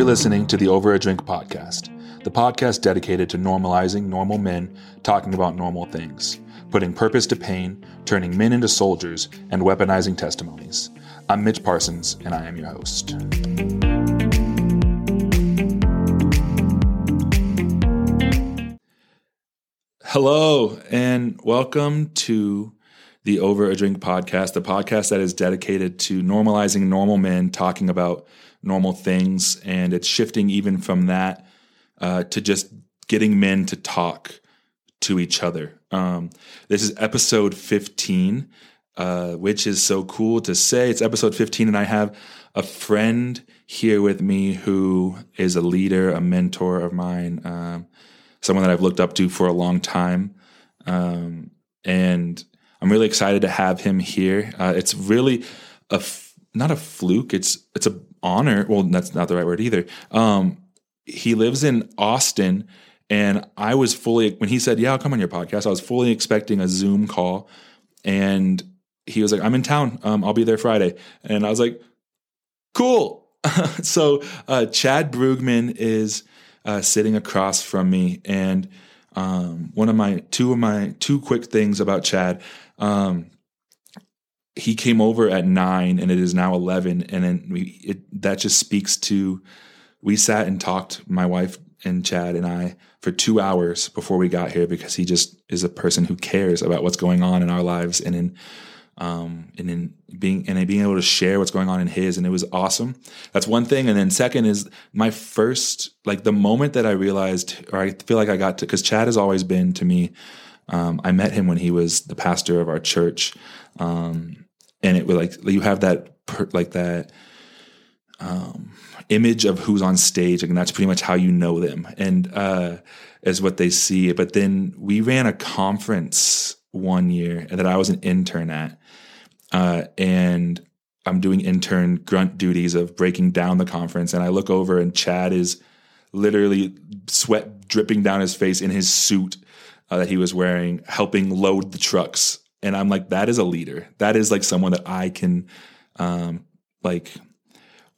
You're listening to the Over a Drink podcast, the podcast dedicated to normalizing normal men talking about normal things, putting purpose to pain, turning men into soldiers, and weaponizing testimonies. I'm Mitch Parsons, and I am your host. Hello, and welcome to the Over a Drink podcast, the podcast that is dedicated to normalizing normal men talking about normal things. And it's shifting even from that uh, to just getting men to talk to each other. Um, this is episode 15, uh, which is so cool to say. It's episode 15, and I have a friend here with me who is a leader, a mentor of mine, um, someone that I've looked up to for a long time. Um, and I'm really excited to have him here. Uh, it's really a f- not a fluke. It's it's a honor. Well, that's not the right word either. Um, he lives in Austin, and I was fully when he said, "Yeah, I'll come on your podcast." I was fully expecting a Zoom call, and he was like, "I'm in town. Um, I'll be there Friday," and I was like, "Cool." so uh, Chad Brugman is uh, sitting across from me, and um, one of my two of my two quick things about Chad. Um, he came over at nine and it is now 11 and then we it, that just speaks to we sat and talked my wife and chad and i for two hours before we got here because he just is a person who cares about what's going on in our lives and in um, and in being and in being able to share what's going on in his. And it was awesome. That's one thing. And then second is my first like the moment that i realized or i feel like i got to because chad has always been to me um, i met him when he was the pastor of our church. Um, and it was like you have that per, like that um, image of who's on stage, and that's pretty much how you know them, and uh, is what they see. But then we ran a conference one year that I was an intern at, uh, and I'm doing intern grunt duties of breaking down the conference, and I look over and Chad is literally sweat dripping down his face in his suit uh, that he was wearing, helping load the trucks and I'm like, that is a leader. That is like someone that I can, um, like,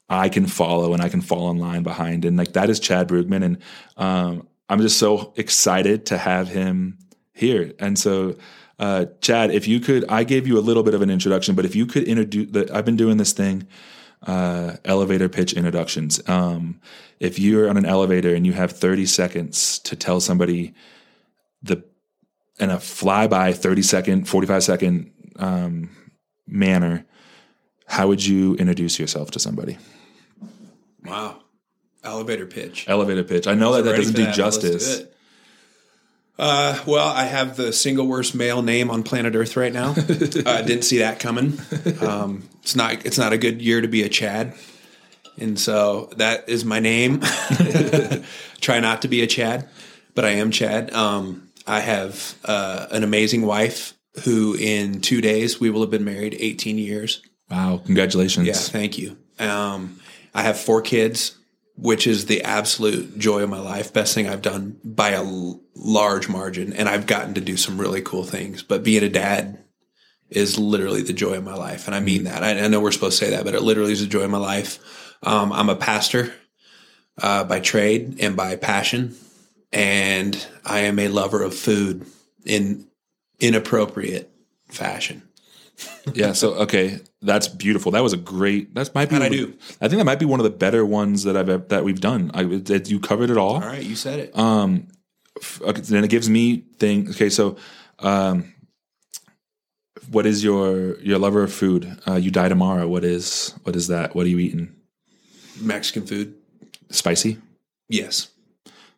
I can follow and I can fall in line behind. And like that is Chad Brugman, and um, I'm just so excited to have him here. And so, uh, Chad, if you could, I gave you a little bit of an introduction, but if you could introduce, I've been doing this thing, uh, elevator pitch introductions. Um, if you're on an elevator and you have 30 seconds to tell somebody the in a flyby 30 second 45 second um, manner how would you introduce yourself to somebody wow elevator pitch elevator pitch i know that that doesn't do that. justice do uh, well, I have the single worst male name on planet Earth right now. I uh, didn't see that coming. Um, it's not. It's not a good year to be a Chad, and so that is my name. Try not to be a Chad, but I am Chad. Um, I have uh, an amazing wife who, in two days, we will have been married 18 years. Wow! Congratulations. Yeah, thank you. Um, I have four kids, which is the absolute joy of my life. Best thing I've done by a l- large margin, and I've gotten to do some really cool things. But being a dad is literally the joy of my life, and I mean that. I, I know we're supposed to say that, but it literally is the joy of my life. Um, I'm a pastor uh, by trade and by passion and I am a lover of food in inappropriate fashion. yeah. So okay, that's beautiful. That was a great. That might be. I do. I think that might be one of the better ones that I've that we've done. I, that you covered it all. All right, you said it. Um, okay, then it gives me thing. Okay, so, um, what is your your lover of food? Uh, you die tomorrow. What is what is that? What are you eating? Mexican food. Spicy. Yes.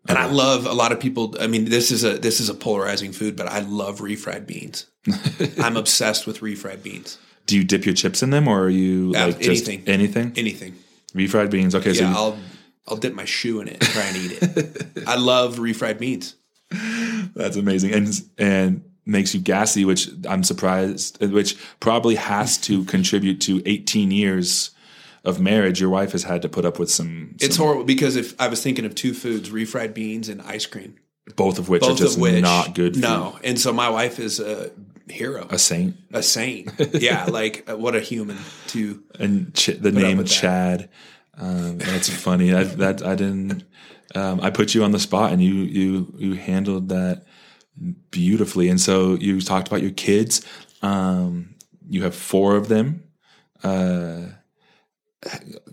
And okay. I love a lot of people. I mean, this is a this is a polarizing food, but I love refried beans. I'm obsessed with refried beans. Do you dip your chips in them, or are you uh, like anything, anything, anything? Refried beans. Okay, yeah, so you, I'll I'll dip my shoe in it and try and eat it. I love refried beans. That's amazing, and and makes you gassy, which I'm surprised, which probably has to contribute to 18 years of marriage, your wife has had to put up with some. It's horrible because if I was thinking of two foods, refried beans and ice cream, both of which both are just which, not good. No, food. and so my wife is a hero, a saint, a saint. yeah, like uh, what a human to and Ch- the name Chad. Um, that's funny. I, that I didn't. Um, I put you on the spot, and you you you handled that beautifully. And so you talked about your kids. Um, you have four of them. Uh,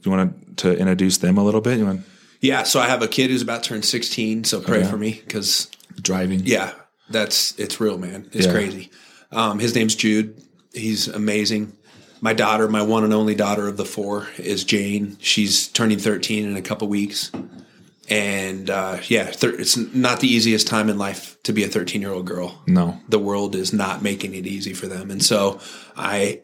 you want to introduce them a little bit? You want Yeah, so I have a kid who's about to turn 16, so pray Okay. for me because driving? yeah, that's it's real, man. It's Yeah. crazy. Um, his name's Jude. He's amazing. My daughter, my one and only daughter of the four, is Jane. She's turning 13 in a couple weeks. And uh, yeah, thir- it's not the easiest time in life to be a 13 year old girl. No. The world is not making it easy for them. And so I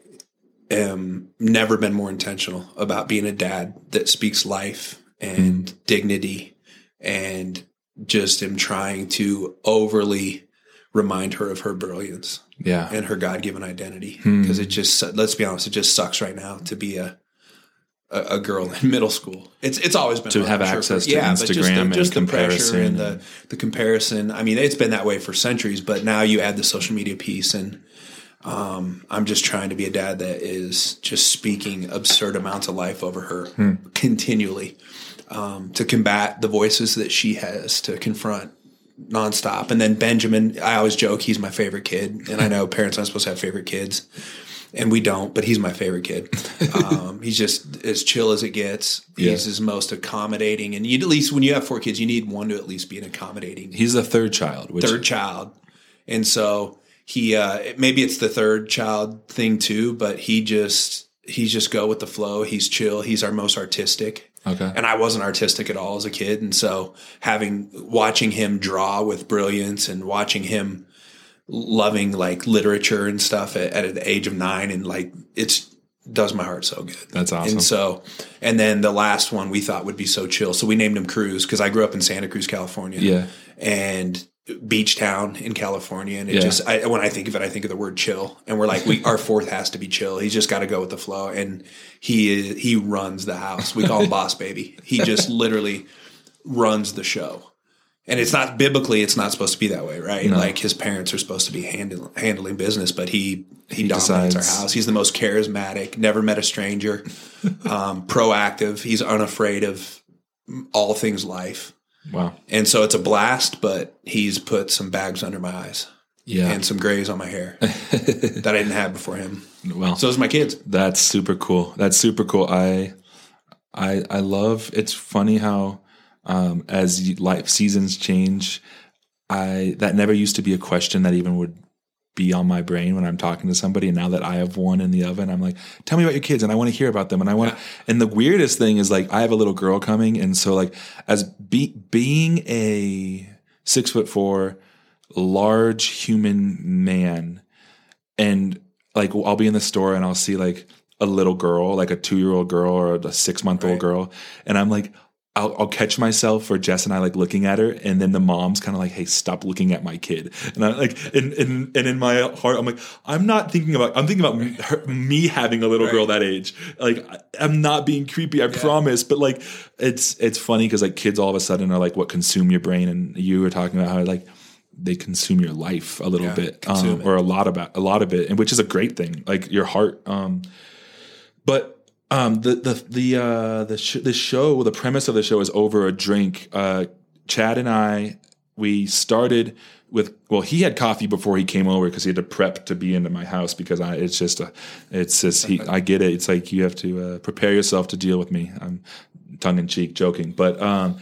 am never been more intentional about being a dad that speaks life and dignity and just am trying to overly remind her of her brilliance Yeah. and her God-given identity hmm. because it just let's be honest it just sucks right now to be a a, girl in middle school. It's it's always been To hard, have sure, access for- to yeah, but just Instagram the, and just the pressure comparison and the the comparison. I mean, it's been that way for centuries, but now you add the social media piece and um, I'm just trying to be a dad that is just speaking absurd amounts of life over her Hmm. continually um, to combat the voices that she has to confront nonstop. And then Benjamin, I always joke he's my favorite kid, and I know parents aren't supposed to have favorite kids, and we don't, but he's my favorite kid. Um, he's just as chill as it gets. He's Yeah. his most accommodating, and you at least when you have four kids, you need one to at least be an accommodating He's the third child, which third child, and so he uh, maybe it's the third child thing too, but he just he's just go with the flow. He's chill. He's our most artistic. Okay. And I wasn't artistic at all as a kid, and so having watching him draw with brilliance and watching him loving like literature and stuff at, at the age of nine, and like it's does my heart so good. That's awesome. And so, and then the last one we thought would be so chill. So we named him Cruz because I grew up in Santa Cruz, California. Yeah. And beach town in California. And it Yeah. just, I, when I think of it, I think of the word chill. And we're like, we, our fourth has to be chill. He's just got to go with the flow. And he is, he runs the house. We call him boss baby. He just literally runs the show. And it's not biblically, it's not supposed to be that way, right? Like his parents are supposed to be handling handling business, but he he, dominates decides. our house. He's the most charismatic, never met a stranger, um, proactive. He's unafraid of all things life. Wow. And so it's a blast, but he's put some bags under my eyes Yeah. and some grays on my hair that I didn't have before him. well, So is my kids. That's super cool. That's super cool. I, I, I love. It's funny how, um, as life seasons change, I that never used to be a question that even would be on my brain when I'm talking to somebody. And now that I have one in the oven, I'm like, tell me about your kids, and I want to hear about them. And I want. to, And the weirdest thing is like I have a little girl coming, and so like as be, being a six foot four, large human man and like I'll be in the store and I'll see like a little girl, like a two year old girl or a six month old Right. girl, and I'm like, I'll, I'll catch myself or Jess and I like looking at her, and then the mom's kind of like, "Hey, stop looking at my kid," and I like, and and and in my heart, I'm like, I'm not thinking about, I'm thinking about her, me having a little girl that age. Like, I'm not being creepy, I promise, but like, it's it's funny because like kids all of a sudden are like what consume your brain, and you were talking about how like they consume your life a little Yeah, bit um, or a lot about a lot of it and which is a great thing like your heart um but um the the the uh the sh- the show the premise of the show is over a drink. Uh chad and i we started with well he had coffee before he came over because he had to prep to be into my house because i it's just a it's just he i get it. It's like you have to uh, prepare yourself to deal with me. I'm tongue in cheek joking but um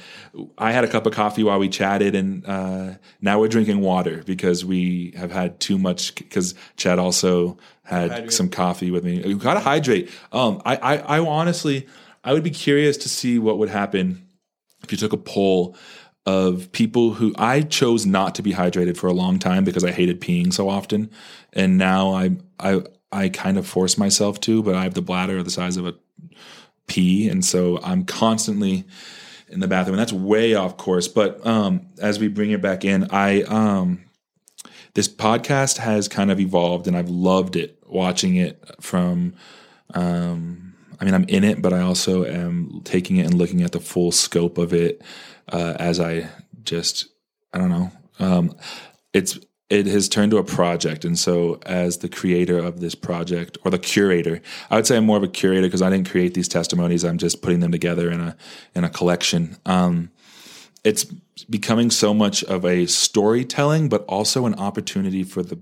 i had a cup of coffee while we chatted and uh now we're drinking water because we have had too much because chad also had Hydrate. some coffee with me you gotta hydrate um I, I i honestly i would be curious to see what would happen if you took a poll of people who I chose not to be hydrated for a long time because I hated peeing so often, and now I I I kind of force myself to, but I have the bladder the size of a pea, and so I'm constantly in the bathroom, and that's way off course. But um, as we bring it back in, I um, this podcast has kind of evolved, and I've loved it watching it from. Um, I mean, I'm in it, but I also am taking it and looking at the full scope of it uh, as I just, I don't know. Um, it's it has turned to a project. And so, as the creator of this project or the curator, I would say I'm more of a curator because I didn't create these testimonies. I'm just putting them together in a in a collection. Um, it's becoming so much of a storytelling, but also an opportunity for the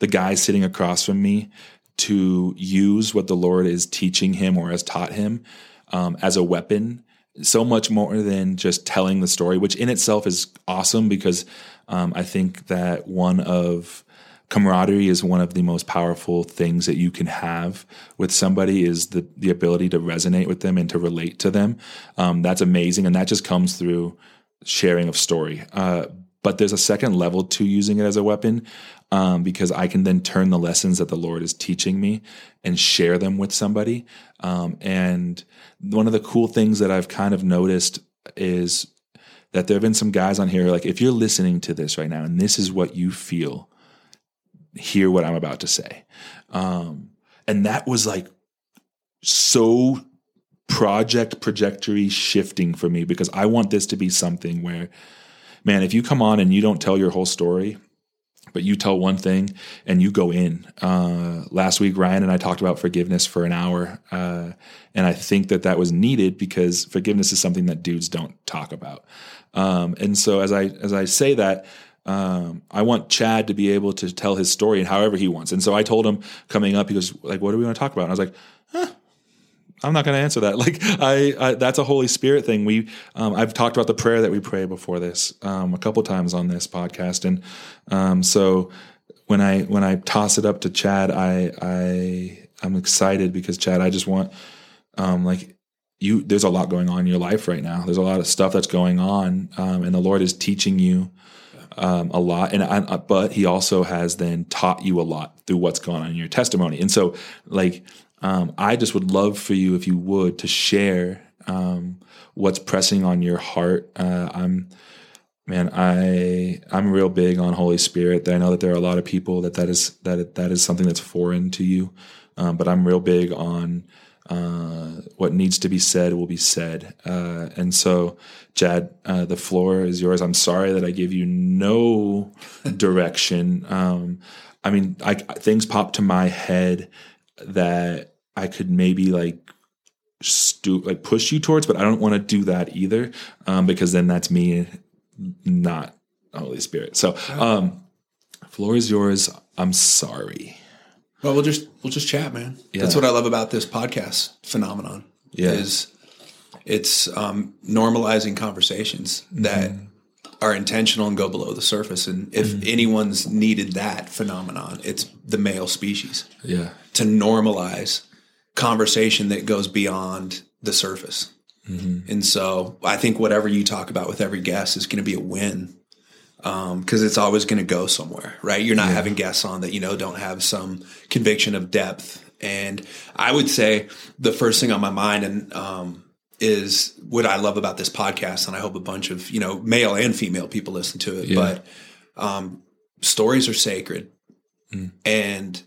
the guy sitting across from me to use what the Lord is teaching him or has taught him um, as a weapon. So much more than just telling the story, which in itself is awesome because um, I think that one of camaraderie is one of the most powerful things that you can have with somebody is the the ability to resonate with them and to relate to them. Um, that's amazing, and that just comes through sharing of story. Uh, but there's a second level to using it as a weapon um, because I can then turn the lessons that the Lord is teaching me and share them with somebody. Um, and one of the cool things that I've kind of noticed is that there have been some guys on here like if you're listening to this right now and this is what you feel hear what i'm about to say um, and that was like so project trajectory shifting for me because i want this to be something where man if you come on and you don't tell your whole story but you tell one thing and you go in. Uh, last week, Ryan and I talked about forgiveness for an hour, uh, and I think that that was needed because forgiveness is something that dudes don't talk about. Um, and so as I as I say that, um, I want Chad to be able to tell his story and however he wants. And so I told him coming up, he goes like, "What do we want to talk about?" And I was like, huh, I'm not going to answer that. Like I, I, that's a Holy Spirit thing. We, um, I've talked about the prayer that we pray before this um, a couple times on this podcast, and um, so when I when I toss it up to Chad, I I I'm excited because Chad, I just want um, like you there's a lot going on in your life right now. There's a lot of stuff that's going on, um, and the Lord is teaching you um, a lot. And I, but He also has then taught you a lot through what's going on in your testimony. And so, like, um, I just would love for you, if you would, to share um, what's pressing on your heart. Uh, I'm man i i'm real big on holy spirit i know that there are a lot of people that that is that that is something that's foreign to you um, but i'm real big on uh, what needs to be said will be said. Uh, and so, Chad, uh, the floor is yours. I'm sorry that I gave you no direction. Um, I mean, I, things pop to my head that I could maybe like stu- like push you towards, but I don't want to do that either um, because then that's me, not Holy Spirit. So, um, floor is yours. I'm sorry. Well, we'll just we'll just chat, man. Yeah. That's what I love about this podcast phenomenon. Yeah. Is it's um, normalizing conversations mm-hmm. that are intentional and go below the surface. And if mm-hmm. anyone's needed that phenomenon, it's the male species. Yeah. To normalize conversation that goes beyond the surface. Mm-hmm. And so I think whatever you talk about with every guest is going to be a win because um, it's always going to go somewhere, right? You're not yeah. having guests on that you know don't have some conviction of depth. And I would say the first thing on my mind and um, is what I love about this podcast, and I hope a bunch of you know male and female people listen to it. Yeah. But um, stories are sacred, mm. and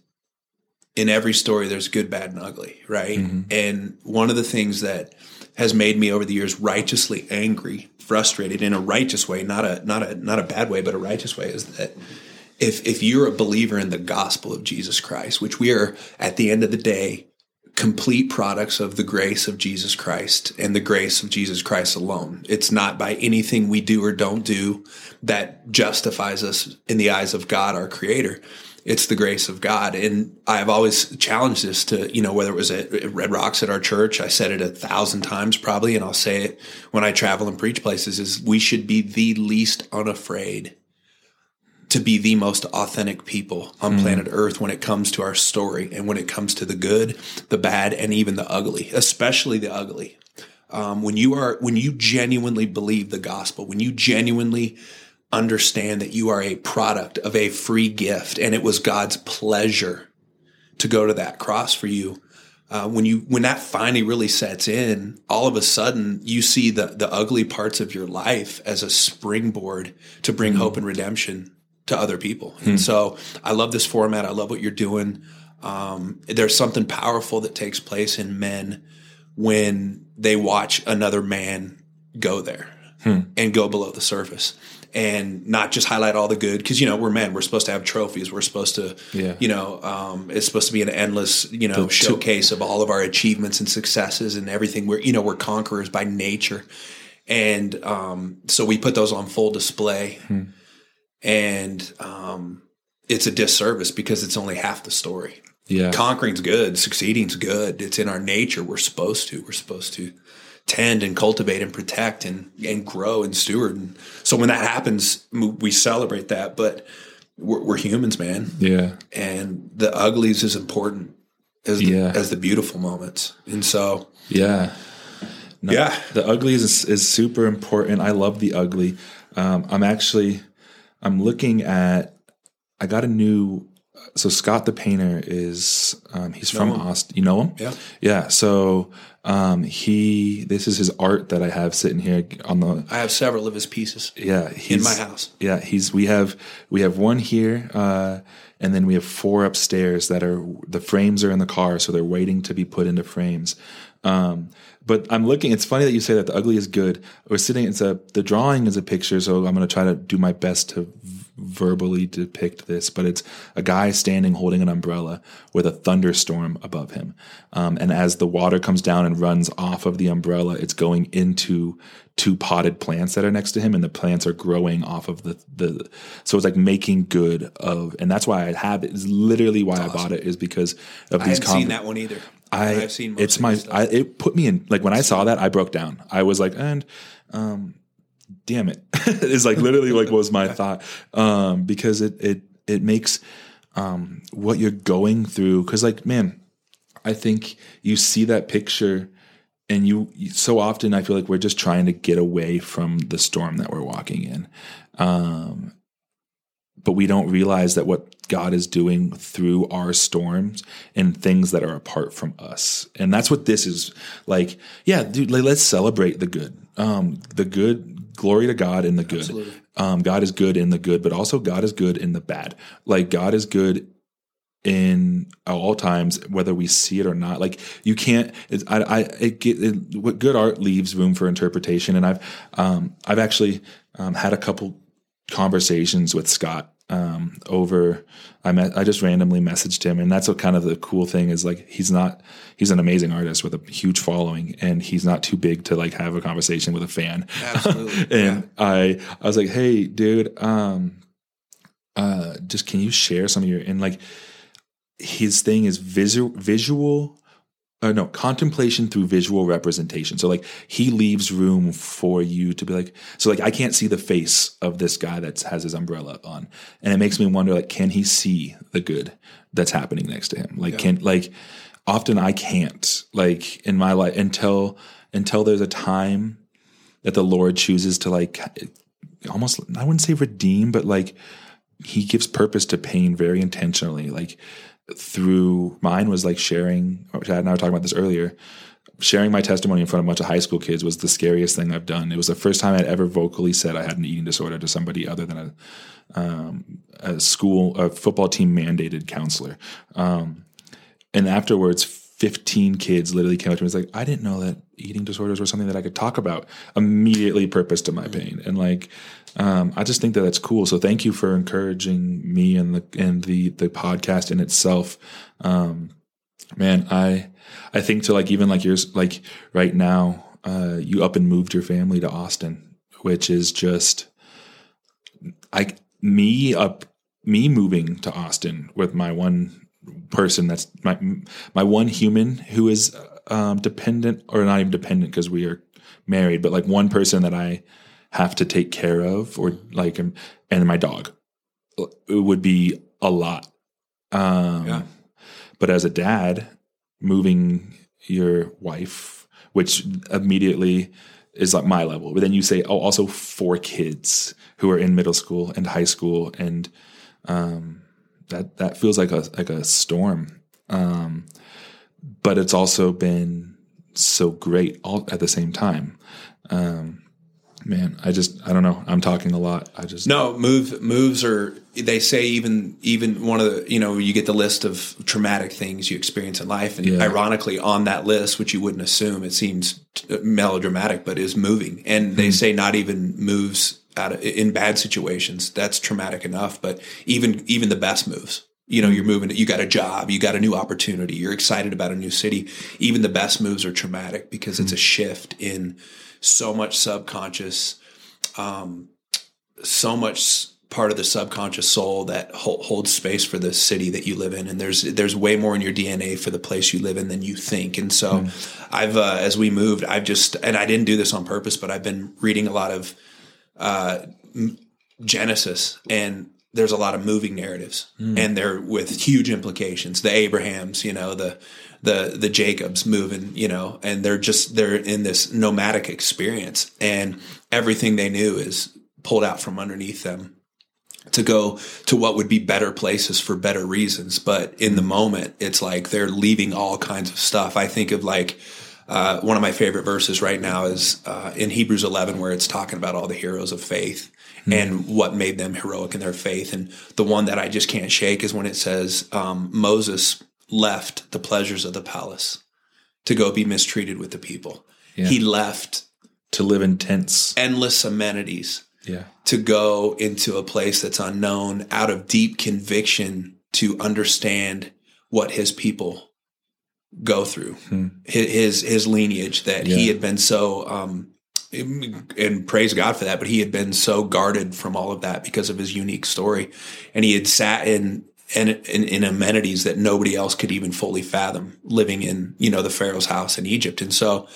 in every story, there's good, bad, and ugly, right? Mm-hmm. And one of the things that has made me over the years righteously angry frustrated in a righteous way, not a not a not a bad way, but a righteous way, is that if if you're a believer in the gospel of Jesus Christ, which we are at the end of the day complete products of the grace of Jesus Christ and the grace of Jesus Christ alone. It's not by anything we do or don't do that justifies us in the eyes of God, our creator it's the grace of God. And I've always challenged this to, you know, whether it was at Red Rocks at our church, I said it a thousand times probably, and I'll say it when I travel and preach places is we should be the least unafraid to be the most authentic people on mm. planet earth when it comes to our story and when it comes to the good, the bad, and even the ugly, especially the ugly. Um, when you are, when you genuinely believe the gospel, when you genuinely understand that you are a product of a free gift and it was God's pleasure to go to that cross for you. Uh, when you when that finally really sets in, all of a sudden you see the the ugly parts of your life as a springboard to bring mm hope and redemption to other people. mm And so I love this format. I love what you're doing. Um, there's something powerful that takes place in men when they watch another man go there hmm. and go below the surface. And not just highlight all the good because you know we're men we're supposed to have trophies we're supposed to Yeah. you know um, it's supposed to be an endless you know showcase of all of our achievements and successes and everything. We're you know we're conquerors by nature. And um, so we put those on full display. And um, it's a disservice because it's only half the story. Yeah. conquering's good succeeding's good. It's in our nature. We're supposed to we're supposed to tend and cultivate and protect and and grow and steward and so when that happens we celebrate that but we're, we're humans man yeah. and the uglies is important as the, Yeah. as the beautiful moments and so Yeah. No, Yeah. The ugly is, is super important. I love the ugly. Um, I'm actually, I'm looking at, I got a new, so Scott the painter is, um, he's from him. Austin. You know him? Yeah. Yeah. So, um, he, this is his art that I have sitting here on the, i have several of his pieces yeah. He's, in my house. Yeah. He's, we have, we have one here, uh, and then we have four upstairs that are, the frames are in the car. So they're waiting to be put into frames. Um, but I'm looking. It's funny that you say that the ugly is good. We're sitting. It's a the drawing is a picture, so I'm going to try to do my best to verbally depict this. But it's a guy standing holding an umbrella with a thunderstorm above him, um, and as the water comes down and runs off of the umbrella, it's going into two potted plants that are next to him, and the plants are growing off of the the. So it's like making good of, and that's why I have it. Is literally why I bought it is because of i these. haven't seen that one either I, have seen it's my. I, it put me in like when I saw that I broke down. I was like, and um, damn it. is like literally like was my thought um, because it it it makes um, what you're going through because like man, I think you see that picture and you, you so often I feel like we're just trying to get away from the storm that we're walking in. Um, but we don't realize that what God is doing through our storms and things that are apart from us. And that's what this is like. Yeah, dude, like, let's celebrate the good. Um, the good, glory to God in the good. Um, God is good in the good, but also God is good in the bad. Like God is good in all times, whether we see it or not. Like you can't. It's, I, I, it get it, what good art leaves room for interpretation. And I've, um, I've actually um, had a couple conversations with Scott um, over. I met. I just randomly messaged him, and that's what kind of the cool thing is. Like he's not. He's an amazing artist with a huge following, and he's not too big to like have a conversation with a fan. Absolutely. and I, I was like, hey, dude, um, uh, just can you share some of your and like his thing is visual visual uh, no contemplation through visual representation. So like he leaves room for you to be like so like i can't see the face of this guy that has his umbrella on. And it makes me wonder like can he see the good that's happening next to him? Like can like often i can't like in my life until until there's a time that the lord chooses to like almost i wouldn't say redeem but like he gives purpose to pain very intentionally. Like through mine was like sharing chad and i were talking about this earlier sharing my testimony in front of a bunch of high school kids was the scariest thing i've done. It was the first time i'd ever vocally said i had an eating disorder to somebody other than a, um, a school a football team mandated counselor. Um, and afterwards 15 kids literally came up to me and was like i didn't know that eating disorders were something that i could talk about immediately purpose to my pain. And like um, i just think that that's cool. So thank you for encouraging me and the and the the podcast in itself. Um, man i i think to like even like yours like right now uh, you up and moved your family to austin which is just i me up me moving to austin with my one person that's my my one human who is um, dependent or not even dependent because we are married, but like one person that I have to take care of or like and my dog it would be a lot. Um, Yeah. But as a dad, moving your wife, which immediately is like my level, but then you say, oh, also four kids who are in middle school and high school and um, that that feels like a like a storm. Um, but it's also been so great all at the same time. Um, man, I just I don't know. I'm talking a lot. I just No, move moves are they say even even one of the you know you get the list of traumatic things you experience in life and Yeah. ironically on that list which you wouldn't assume it seems melodramatic but is moving and they say not even moves out of, in bad situations. That's traumatic enough. But even even the best moves, you know, you're moving. You got a job. You got a new opportunity. You're excited about a new city. Even the best moves are traumatic because it's a shift in so much subconscious, um, so much part of the subconscious soul that holds space for the city that you live in and there's there's way more in your DNA for the place you live in than you think and so mm. I've uh, as we moved I've just and I didn't do this on purpose but I've been reading a lot of uh, Genesis and there's a lot of moving narratives mm. and they're with huge implications the Abrahams you know the the the Jacobs moving you know and they're just they're in this nomadic experience and everything they knew is pulled out from underneath them to go to what would be better places for better reasons. But in the moment, it's like they're leaving all kinds of stuff. I think of like, uh, one of my favorite verses right now is uh, in Hebrews 11, where it's talking about all the heroes of faith mm-hmm. and what made them heroic in their faith. And the one that I just can't shake is when it says um, Moses left the pleasures of the palace to go be mistreated with the people. Yeah. He left to live in tents, endless amenities yeah. to go into a place that's unknown out of deep conviction to understand what his people go through hmm. his his lineage that yeah. he had been so um, and praise God for that but he had been so guarded from all of that because of his unique story and he had sat in in, in, in amenities that nobody else could even fully fathom living in you know the pharaoh's house in Egypt and so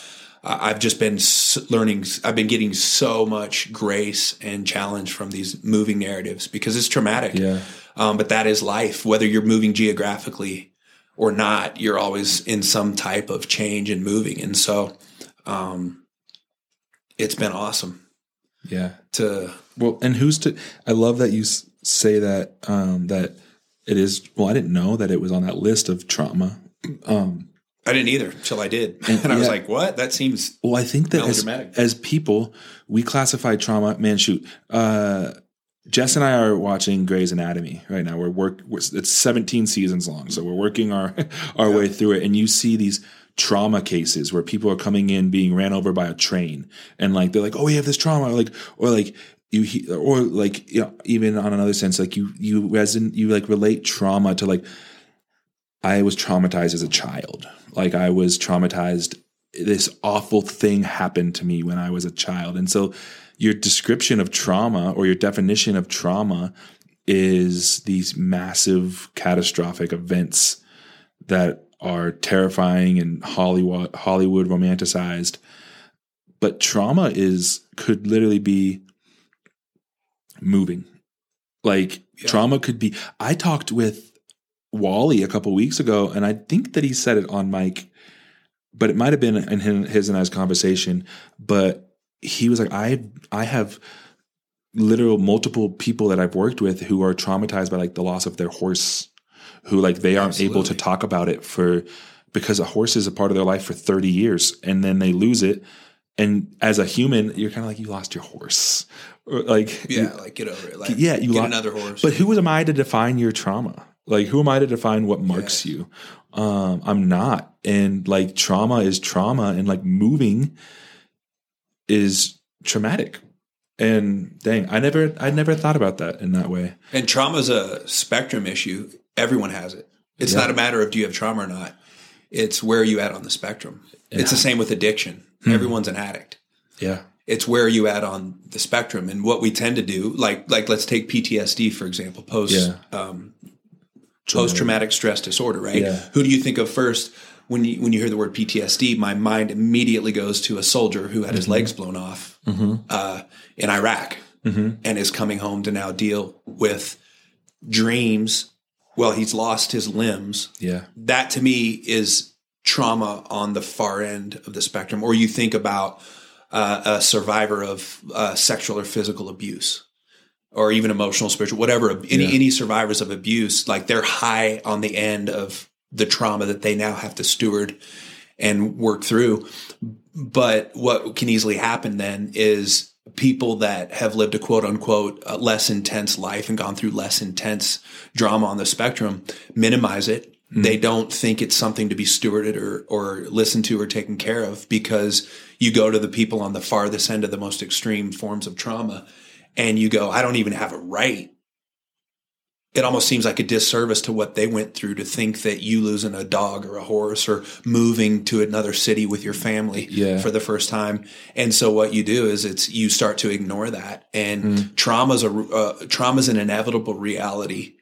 I've just been learning. I've been getting so much grace and challenge from these moving narratives because it's traumatic. Yeah. Um, but that is life. Whether you're moving geographically or not, you're always in some type of change and moving. And so, um, it's been awesome. Yeah. To well, and who's to? I love that you say that. Um, that it is. Well, I didn't know that it was on that list of trauma. Um, I didn't either until I did. And, and I was like, what? That seems Well, I think that as, as, people, we classify trauma. Man, shoot. Uh, Jess and I are watching Grey's Anatomy right now. We're work. It's 17 seasons long, so we're working our our yeah. way through it. And you see these trauma cases where people are coming in being ran over by a train, and like they're like, "Oh, we have this trauma," or like, or like you, or like you know, even on another sense, like you you reson you like relate trauma to like I was traumatized as a child. Like I was traumatized. This awful thing happened to me when I was a child. And so your description of trauma or your definition of trauma is these massive catastrophic events that are terrifying and Hollywood Hollywood romanticized. But trauma is could literally be moving. Like yeah. trauma could be I talked with Wally a couple weeks ago, and I think that he said it on mic, but it might have been in his and I's conversation. But he was like, I I have literal multiple people that I've worked with who are traumatized by like the loss of their horse, who like they aren't Absolutely. able to talk about it for because a horse is a part of their life for 30 years and then they lose it. And as a human, you're kind of like you lost your horse, or like yeah, you, like get over it. Like, yeah, you get lost another horse. But who am I to define your trauma? Like, who am I to define what marks yeah. you? Um, I'm not. And like, trauma is trauma, and like, moving is traumatic. And dang, I never, I never thought about that in that way. And trauma is a spectrum issue. Everyone has it. It's yeah. not a matter of do you have trauma or not. It's where are you at on the spectrum. Yeah. It's the same with addiction. Hmm. Everyone's an addict. Yeah. It's where are you at on the spectrum. And what we tend to do, like, like let's take PTSD for example, post yeah. um, post traumatic stress disorder, right? Who do you think of first when you when you hear the word PTSD? My mind immediately goes to a soldier who had his mm-hmm. legs blown off mm-hmm. uh, in Iraq mm-hmm. and is coming home to now deal with dreams. Well, he's lost his limbs. Yeah, that to me is trauma on the far end of the spectrum. Or you think about uh, a survivor of uh, sexual or physical abuse or even emotional, spiritual, whatever, any, yeah. any survivors of abuse, like they're high on the end of the trauma that they now have to steward and work through. But what can easily happen then is people that have lived a quote unquote uh, less intense life and gone through less intense drama on the spectrum minimize it. Mm. They don't think it's something to be stewarded or, or listened to or taken care of because you go to the people on the farthest end of the most extreme forms of trauma and you go, I don't even have a right. It almost seems like a disservice to what they went through to think that you losing a dog or a horse or moving to another city with your family Yeah. for the first time. And so what you do is it's you start to ignore that, and Mm. trauma's a uh, trauma's an inevitable reality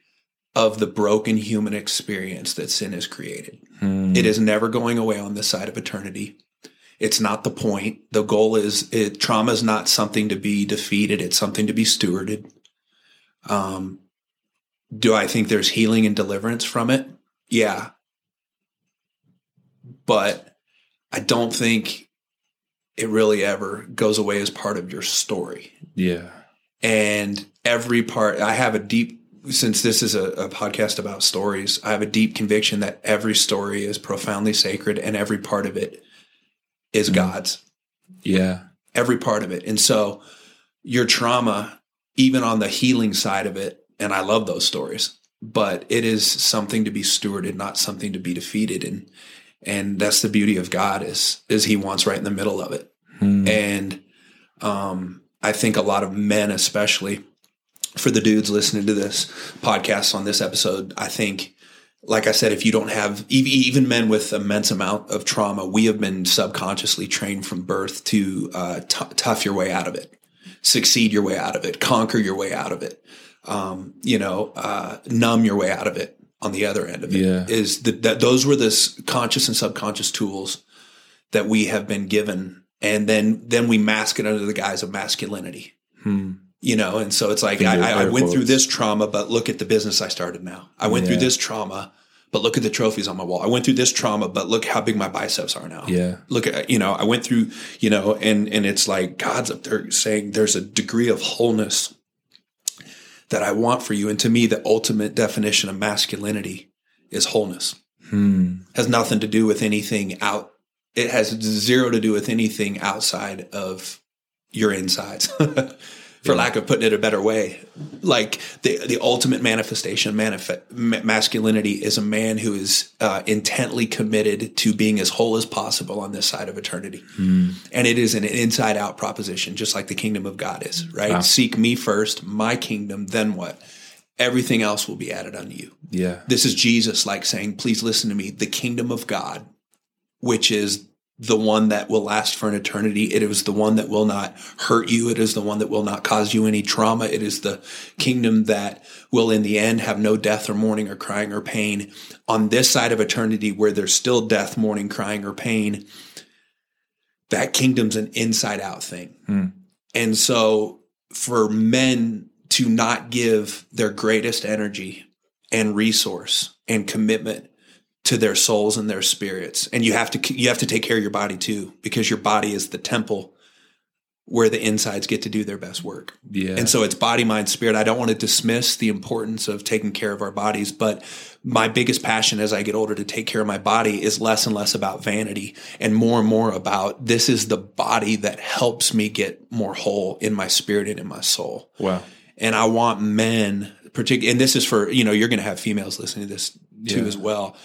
of the broken human experience that sin has created. Hmm. It is never going away on this side of eternity. It's not the point. The goal is it, trauma is not something to be defeated. It's something to be stewarded. Um, do I think there's healing and deliverance from it? Yeah. But I don't think it really ever goes away as part of your story Yeah. and every part i have a deep since this is a, a, podcast about stories i have a deep conviction that every story is profoundly sacred and every part of it is mm-hmm. god's Yeah. every part of it and so your trauma even on the healing side of it and i love those stories but it is something to be stewarded not something to be defeated and and that's the beauty of god is is he wants right in the middle of it Hmm. and um, I think a lot of men, especially for the dudes listening to this podcast on this episode, I think, like I said, if you don't have even men with immense amount of trauma, we have been subconsciously trained from birth to uh, t- tough your way out of it, succeed your way out of it, conquer your way out of it, um, you know, uh, numb your way out of it. On the other end of it Yeah. is that, that those were the s- conscious and subconscious tools that we have been given and then then we mask it under the guise of masculinity Hmm. you know and so it's like I, I, I went through this trauma but look at the business i started now i went through this trauma but look at the trophies on my wall i went through this trauma but look how big my biceps are now Yeah. look at you know i went through you know and and it's like god's up there saying there's a degree of wholeness that i want for you and to me the ultimate definition of masculinity is wholeness Hmm. has nothing to do with anything out. It has zero to do with anything outside of your insides. For Yeah. lack of putting it a better way, like the the ultimate manifestation of manif- ma- masculinity is a man who is uh, intently committed to being as whole as possible on this side of eternity, Hmm. and it is an inside out proposition, just like the kingdom of God is. Right? Wow. Seek me first, my kingdom, then what? Everything else will be added unto you. Yeah. This is Jesus like saying, please listen to me. The kingdom of God, which is the one that will last for an eternity. It is the one that will not hurt you. It is the one that will not cause you any trauma. It is the kingdom that will in the end have no death or mourning or crying or pain. On this side of eternity where there's still death, mourning, crying or pain, that kingdom's an inside out thing. Hmm. And so for men to not give their greatest energy and resource and commitment to their souls and their spirits. And you have to you have to take care of your body too because your body is the temple where the insides get to do their best work. Yeah. And so it's body, mind, spirit. I don't want to dismiss the importance of taking care of our bodies, but my biggest passion as I get older to take care of my body is less and less about vanity and more and more about this is the body that helps me get more whole in my spirit and in my soul. wow. And I want men, particularly, and this is for, you know, you're going to have females listening to this too Yeah. as well.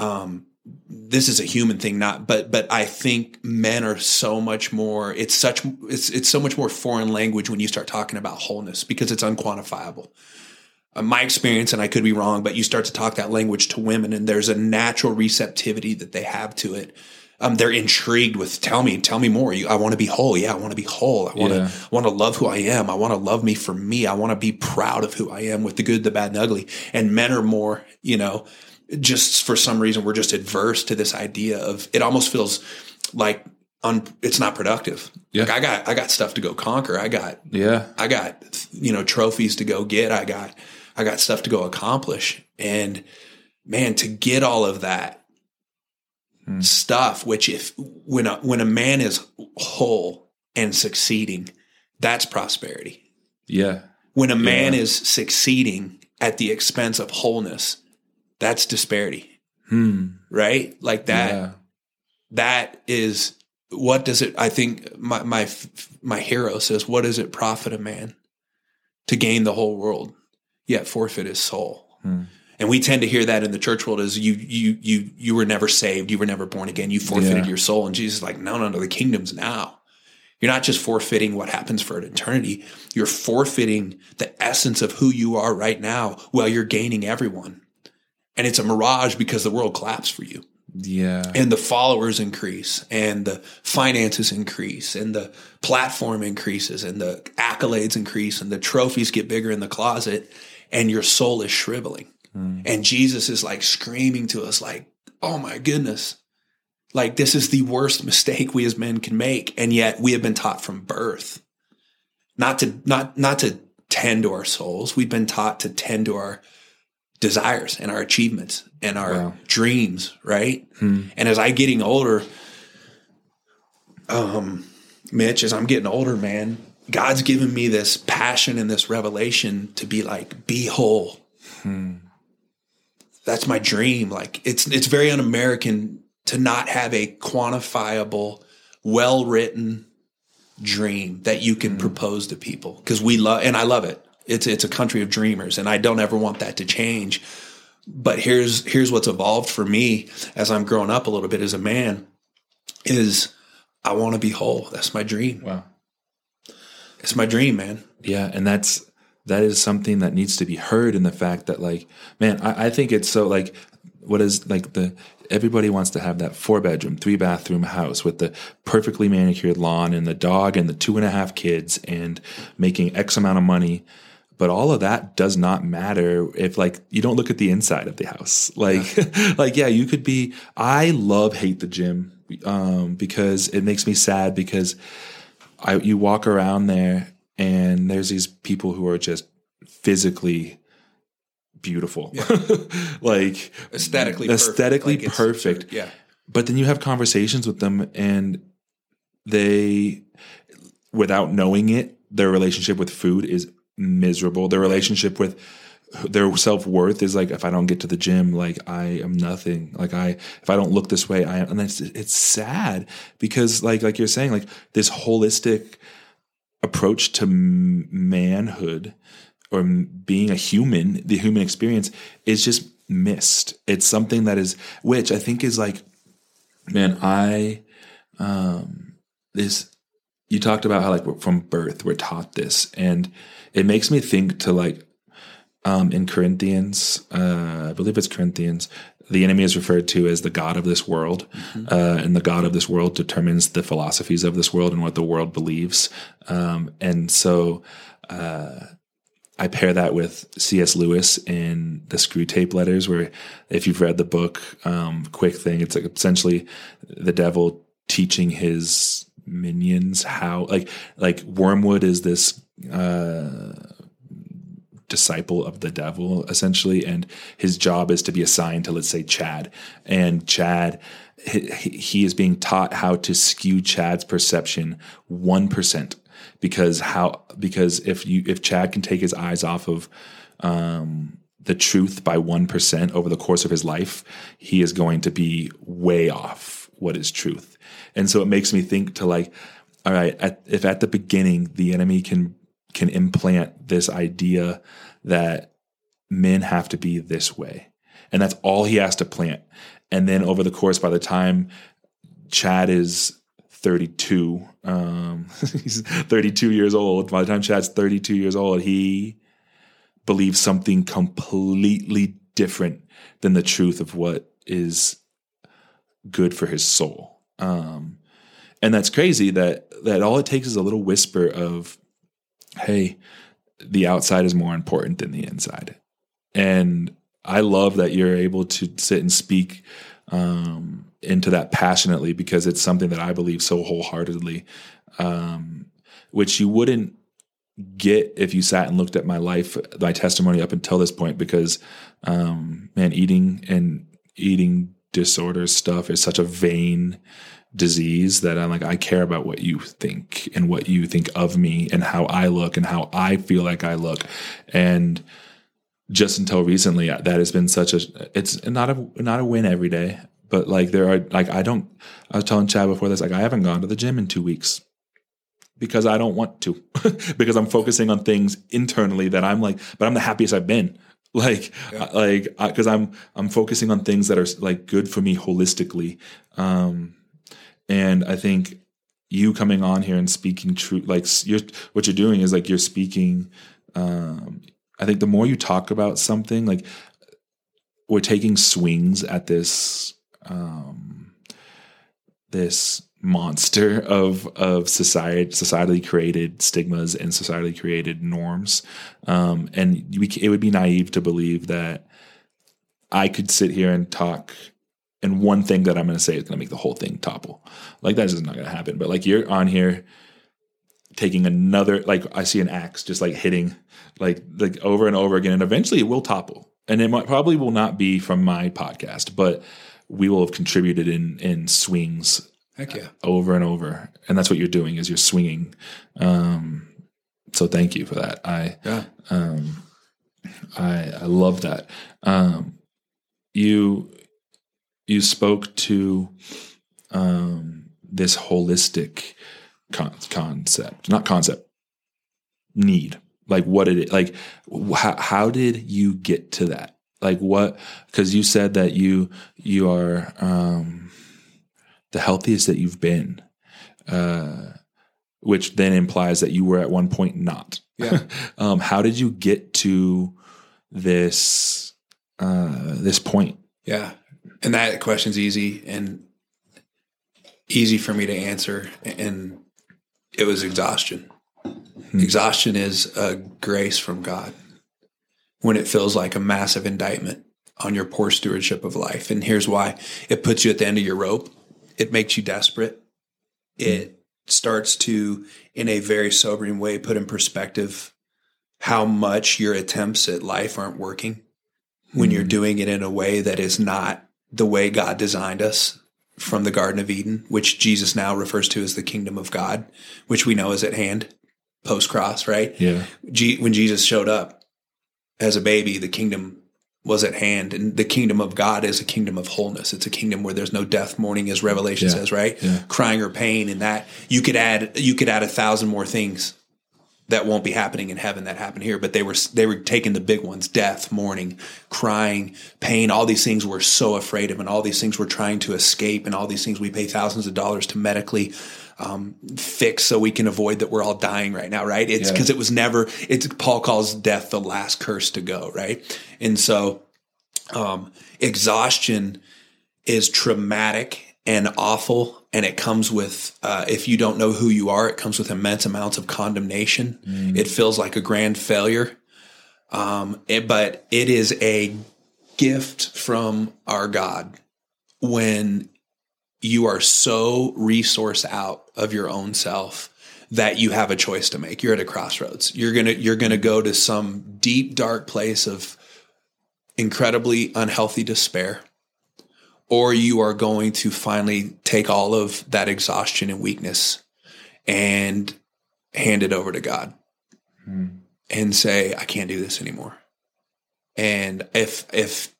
Um, this is a human thing, not, but, but I think men are so much more, it's such, it's, it's so much more foreign language when you start talking about wholeness because it's unquantifiable. Uh, my experience, and I could be wrong, but you start to talk that language to women and there's a natural receptivity that they have to it. Um, they're intrigued with, tell me, tell me more. You, I want to be whole. Yeah. I want to be whole. I want to, Yeah. I want to love who I am. I want to love me for me. I want to be proud of who I am with the good, the bad, and the ugly. And men are more, you know, just for some reason, we're just adverse to this idea of it almost feels like un, it's not productive. Yeah. Like I got, I got stuff to go conquer. I got, Yeah. I got, you know, trophies to go get. I got, I got stuff to go accomplish. And man, to get all of that Hmm. stuff, which if, when a, when a man is whole and succeeding, that's prosperity. Yeah. When a man Yeah. is succeeding at the expense of wholeness, that's disparity, Hmm. right? Like that, Yeah. that is what does it i think my my my hero says what does it profit a man to gain the whole world yet forfeit his soul Hmm. and we tend to hear that in the church world as you you you you were never saved you were never born again you forfeited Yeah. your soul and jesus is like no no no the kingdom's now You're not just forfeiting what happens for an eternity. You're forfeiting the essence of who you are right now while you're gaining everyone. And it's a mirage because the world claps for you. Yeah. And the followers increase and the finances increase and the platform increases and the accolades increase and the trophies get bigger in the closet and your soul is shriveling. Mm. And Jesus is like screaming to us like, "Oh my goodness. Like this is the worst mistake we as men can make and yet we have been taught from birth not to not not to tend to our souls. We've been taught to tend to our desires and our achievements and our wow. dreams, right? Hmm. And as I getting older, um, Mitch, as I'm getting older, man, God's given me this passion and this revelation to be like, be whole. Hmm. That's my dream. Like it's it's very un-American to not have a quantifiable, well written dream that you can hmm. propose to people because we love and I love it. It's it's a country of dreamers, and I don't ever want that to change. But here's here's what's evolved for me as I'm growing up a little bit as a man is I want to be whole. That's my dream. Wow. It's my dream, man. Yeah, and that's that is something that needs to be heard in the fact that like, man, I, I think it's so like what is like the everybody wants to have that four bedroom, three bathroom house with the perfectly manicured lawn and the dog and the two and a half kids and making X amount of money but all of that does not matter if like you don't look at the inside of the house like yeah. like yeah you could be i love hate the gym um, because it makes me sad because i you walk around there and there's these people who are just physically beautiful yeah. like aesthetically aesthetically perfect, perfect. Like yeah but then you have conversations with them and they without knowing it their relationship with food is miserable. Their relationship with their self worth is like if I don't get to the gym, like I am nothing. Like I if I don't look this way, I am, and it's it's sad because like like you're saying, like this holistic approach to manhood or being a human, the human experience is just missed. It's something that is which I think is like, man, I um this you talked about how like from birth we're taught this and it makes me think to like um, in Corinthians, uh, I believe it's Corinthians, the enemy is referred to as the God of this world. Mm-hmm. Uh, and the God of this world determines the philosophies of this world and what the world believes. Um, and so uh, I pair that with C.S. Lewis in the Screwtape Letters, where if you've read the book, um, quick thing, it's like essentially the devil teaching his minions how like like wormwood is this uh, disciple of the devil essentially and his job is to be assigned to let's say chad. And chad he, he is being taught how to skew chad's perception 1% because how because if you if chad can take his eyes off of um, the truth by 1% over the course of his life he is going to be way off what is truth. And so it makes me think to like all right at, if at the beginning the enemy can can implant this idea that men have to be this way. And that's all he has to plant. And then over the course, by the time Chad is 32, um, he's 32 years old. By the time Chad's 32 years old, he believes something completely different than the truth of what is good for his soul. Um, and that's crazy that that all it takes is a little whisper of hey, the outside is more important than the inside. And I love that you're able to sit and speak um, into that passionately because it's something that I believe so wholeheartedly, um, which you wouldn't get if you sat and looked at my life, my testimony up until this point. Because, um, man, eating and eating disorder stuff is such a vain disease that I'm like, I care about what you think and what you think of me and how I look and how I feel like I look. And just until recently, that has been such a, it's not a, not a win every day, but like there are, like, I don't, I was telling Chad before this, like, I haven't gone to the gym in two weeks because I don't want to, because I'm focusing on things internally that I'm like, but I'm the happiest I've been like yeah. like because i'm i'm focusing on things that are like good for me holistically um and I think you coming on here and speaking truth, like you're what you're doing is like you're speaking. Um, I think the more you talk about something, like we're taking swings at this um, this monster of of society societally created stigmas and societally created norms um, and we, it would be naive to believe that i could sit here and talk and one thing that i'm going to say is going to make the whole thing topple. Like that's just not going to happen. But like you're on here taking another like i see an axe just like hitting like like over and over again and eventually it will topple. And it might, probably will not be from my podcast but we will have contributed in in swings Heck yeah. over and over. And that's what you're doing is you're swinging. Um so thank you for that. I Yeah. um i i love that. Um you you spoke to um this holistic con- concept not concept need like what did it like how, how did you get to that like what because you said that you you are um the healthiest that you've been, uh, which then implies that you were at one point not. Yeah. um, how did you get to this uh, this point? Yeah. And that question's easy and easy for me to answer. And it was exhaustion. Hmm. Exhaustion is a grace from God when it feels like a massive indictment on your poor stewardship of life. And here's why it puts you at the end of your rope, it makes you desperate. Hmm. It starts to, in a very sobering way, put in perspective how much your attempts at life aren't working when you're hmm. doing it in a way that is not the way God designed us from the Garden of Eden, which Jesus now refers to as the kingdom of God, which we know is at hand post cross, right? Yeah. G- when Jesus showed up as a baby, the kingdom was at hand, and the kingdom of God is a kingdom of wholeness. It's a kingdom where there's no death, mourning, as Revelation Yeah. says, right? Yeah. Crying or pain, and that you could add you could add a thousand more things that won't be happening in heaven that happened here. But they were they were taking the big ones: death, mourning, crying, pain. All these things we're so afraid of, and all these things we're trying to escape, and all these things we pay thousands of dollars to medically um, fix so we can avoid that we're all dying right now, right? It's Yeah. because it was never. It's Paul calls death the last curse to go, right? And so, um, exhaustion is traumatic and awful, and it comes with uh, if you don't know who you are, it comes with immense amounts of condemnation. It feels like a grand failure, um, it- but it is a gift from our God when you are so resource out of your own self that you have a choice to make. You're at a crossroads. You're gonna you're gonna go to some deep dark place of incredibly unhealthy despair, or you are going to finally take all of that exhaustion and weakness and hand it over to God hmm. and say, I can't do this anymore. And if if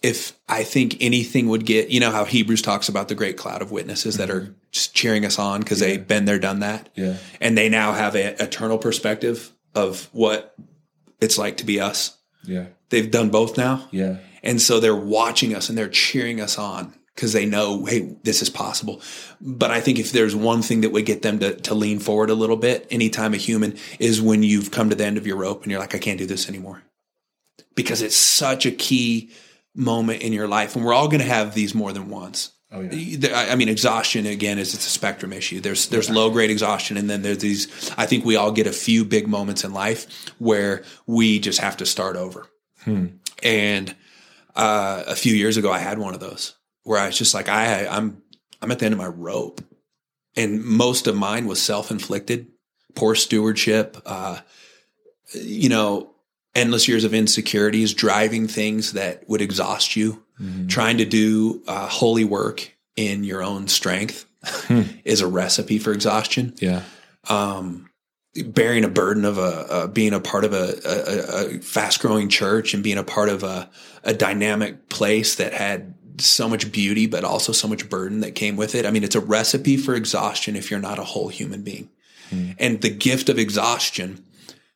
if I think anything would get, you know how Hebrews talks about the great cloud of witnesses that are hmm. just cheering us on because they've been there, done that, Yeah. and they now have an eternal perspective of what it's like to be us. Yeah. They've done both now, Yeah. And so they're watching us and they're cheering us on because they know, hey, this is possible. But I think if there's one thing that would get them to, to lean forward a little bit, anytime a human, is when you've come to the end of your rope and you're like, I can't do this anymore. Because it's such a key moment in your life. And we're all going to have these more than once. Oh, yeah. I I mean, exhaustion again is it's a spectrum issue. There's there's low grade exhaustion, and then there's these. I think we all get a few big moments in life where we just have to start over. Hmm. And uh, a few years ago, I had one of those where I was just like, I I'm I'm at the end of my rope, and most of mine was self inflicted, poor stewardship. Uh, you know, endless years of insecurities, driving things that would exhaust you, trying to do uh, holy work in your own strength is a recipe for exhaustion. Yeah. Um, bearing a burden of a, uh, being a part of a, a, a fast growing church and being a part of a, a dynamic place that had so much beauty, but also so much burden that came with it. I mean, it's a recipe for exhaustion if you're not a whole human being. And the gift of exhaustion,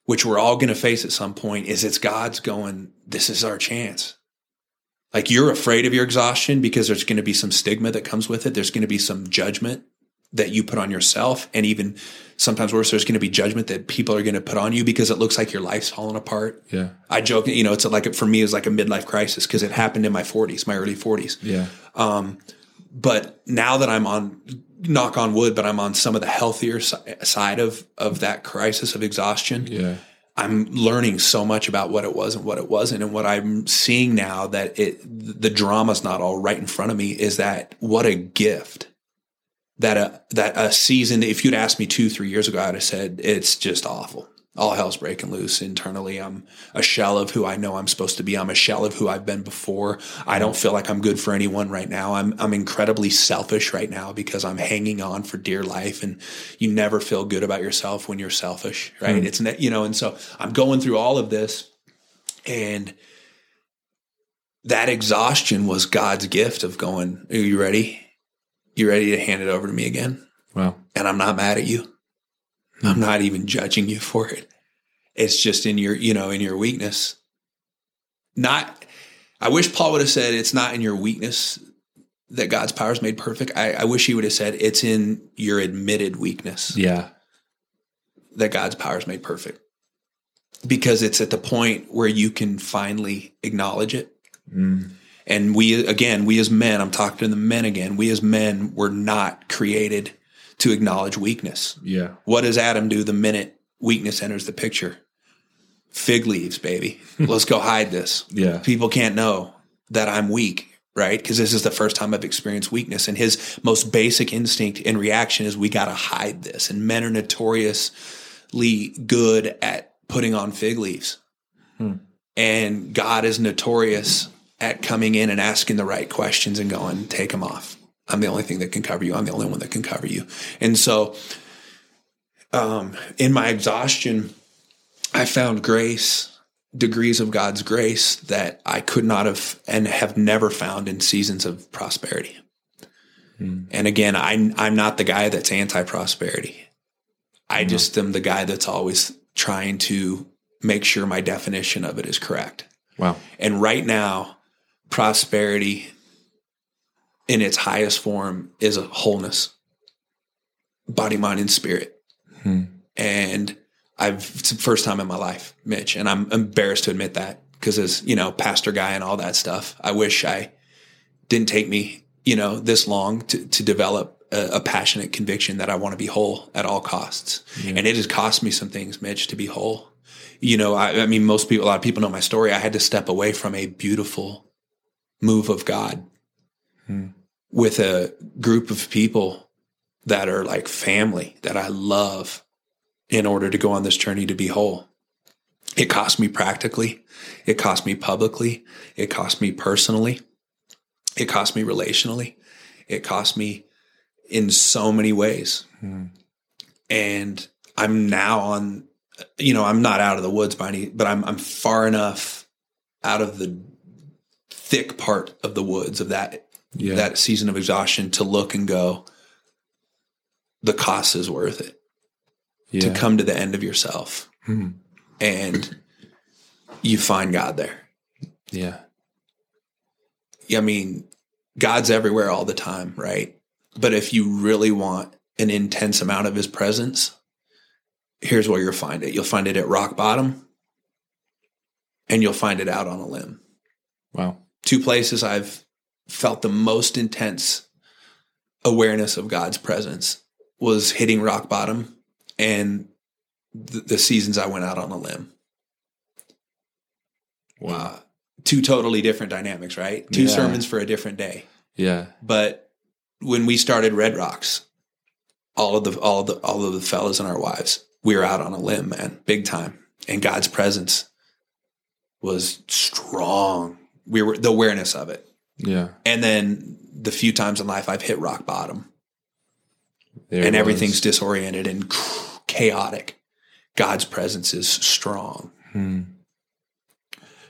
which we're all going to face at some point, is it's God's going, this is our chance. Like you're afraid of your exhaustion because there's going to be some stigma that comes with it. There's going to be some judgment that you put on yourself and even sometimes worse there's going to be judgment that people are going to put on you because it looks like your life's falling apart Yeah. i joke you know it's like for me it's like a midlife crisis because it happened in my 40s my early 40s Yeah. um, but now that i'm on knock on wood but i'm on some of the healthier si- side of of that crisis of exhaustion Yeah. I'm learning so much about what it was and what it wasn't. And what I'm seeing now that it, the drama's not all right in front of me is that what a gift that a, that a season, if you'd asked me two, three years ago, I'd have said, it's just awful. All hell's breaking loose internally. I'm a shell of who I know I'm supposed to be. I'm a shell of who I've been before. I don't feel like I'm good for anyone right now. I'm I'm incredibly selfish right now because I'm hanging on for dear life and you never feel good about yourself when you're selfish, right? Hmm. It's ne- you know, and so I'm going through all of this and that exhaustion was God's gift of going, are you ready? You ready to hand it over to me again? Wow. and I'm not mad at you. I'm hmm. not even judging you for it. It's just in your, you know, in your weakness. Not, I wish Paul would have said it's not in your weakness that God's power is made perfect. I, I wish he would have said it's in your admitted weakness Yeah. that God's power is made perfect. Because it's at the point where you can finally acknowledge it. Hmm. And we, again, we as men, I'm talking to the men again, we as men were not created to acknowledge weakness. Yeah. What does Adam do the minute weakness enters the picture? Fig leaves, baby. Let's go hide this. Yeah. People can't know that I'm weak, right? Because this is the first time I've experienced weakness. And his most basic instinct and reaction is we got to hide this. And men are notoriously good at putting on fig leaves. Hmm. And God is notorious at coming in and asking the right questions and going, take them off. I'm the only thing that can cover you. I'm the only one that can cover you. And so, um, in my exhaustion, I found grace, degrees of God's grace that I could not have and have never found in seasons of prosperity. And again, I, I'm not the guy that's anti prosperity. I just am the guy that's always trying to make sure my definition of it is correct. Wow. And right now, prosperity in its highest form is a wholeness, body, mind, and spirit. Hmm. And I've, it's the first time in my life, Mitch, and I'm embarrassed to admit that because as, you know, pastor guy and all that stuff, I wish I didn't take me, you know, this long to, to develop a, a passionate conviction that I want to be whole at all costs. And it has cost me some things, Mitch, to be whole. You know, I, I mean, most people, a lot of people know my story. I had to step away from a beautiful move of God hmm. with a group of people that are like family that I love in order to go on this journey to be whole. It cost me practically. It cost me publicly. It cost me personally. It cost me relationally. It cost me in so many ways. Hmm. And I'm now on, you know, I'm not out of the woods by any, but I'm, I'm far enough out of the thick part of the woods of that, Yeah. that season of exhaustion to look and go, the cost is worth it yeah. to come to the end of yourself hmm. and you find God there. yeah. I mean, God's everywhere all the time, right? But if you really want an intense amount of his presence, here's where you'll find it. You'll find it at rock bottom and you'll find it out on a limb. Wow. Two places I've felt the most intense awareness of God's presence was hitting rock bottom and the, the seasons I went out on a limb. Wow. Uh, two totally different dynamics, right? Two Yeah. sermons for a different day. Yeah. But when we started Red Rocks, all of the all of the all of the fellas and our wives, we were out on a limb, man, big time. And God's presence was strong. We were the awareness of it. Yeah. And then the few times in life I've hit rock bottom There and everything's disoriented and chaotic. God's presence is strong.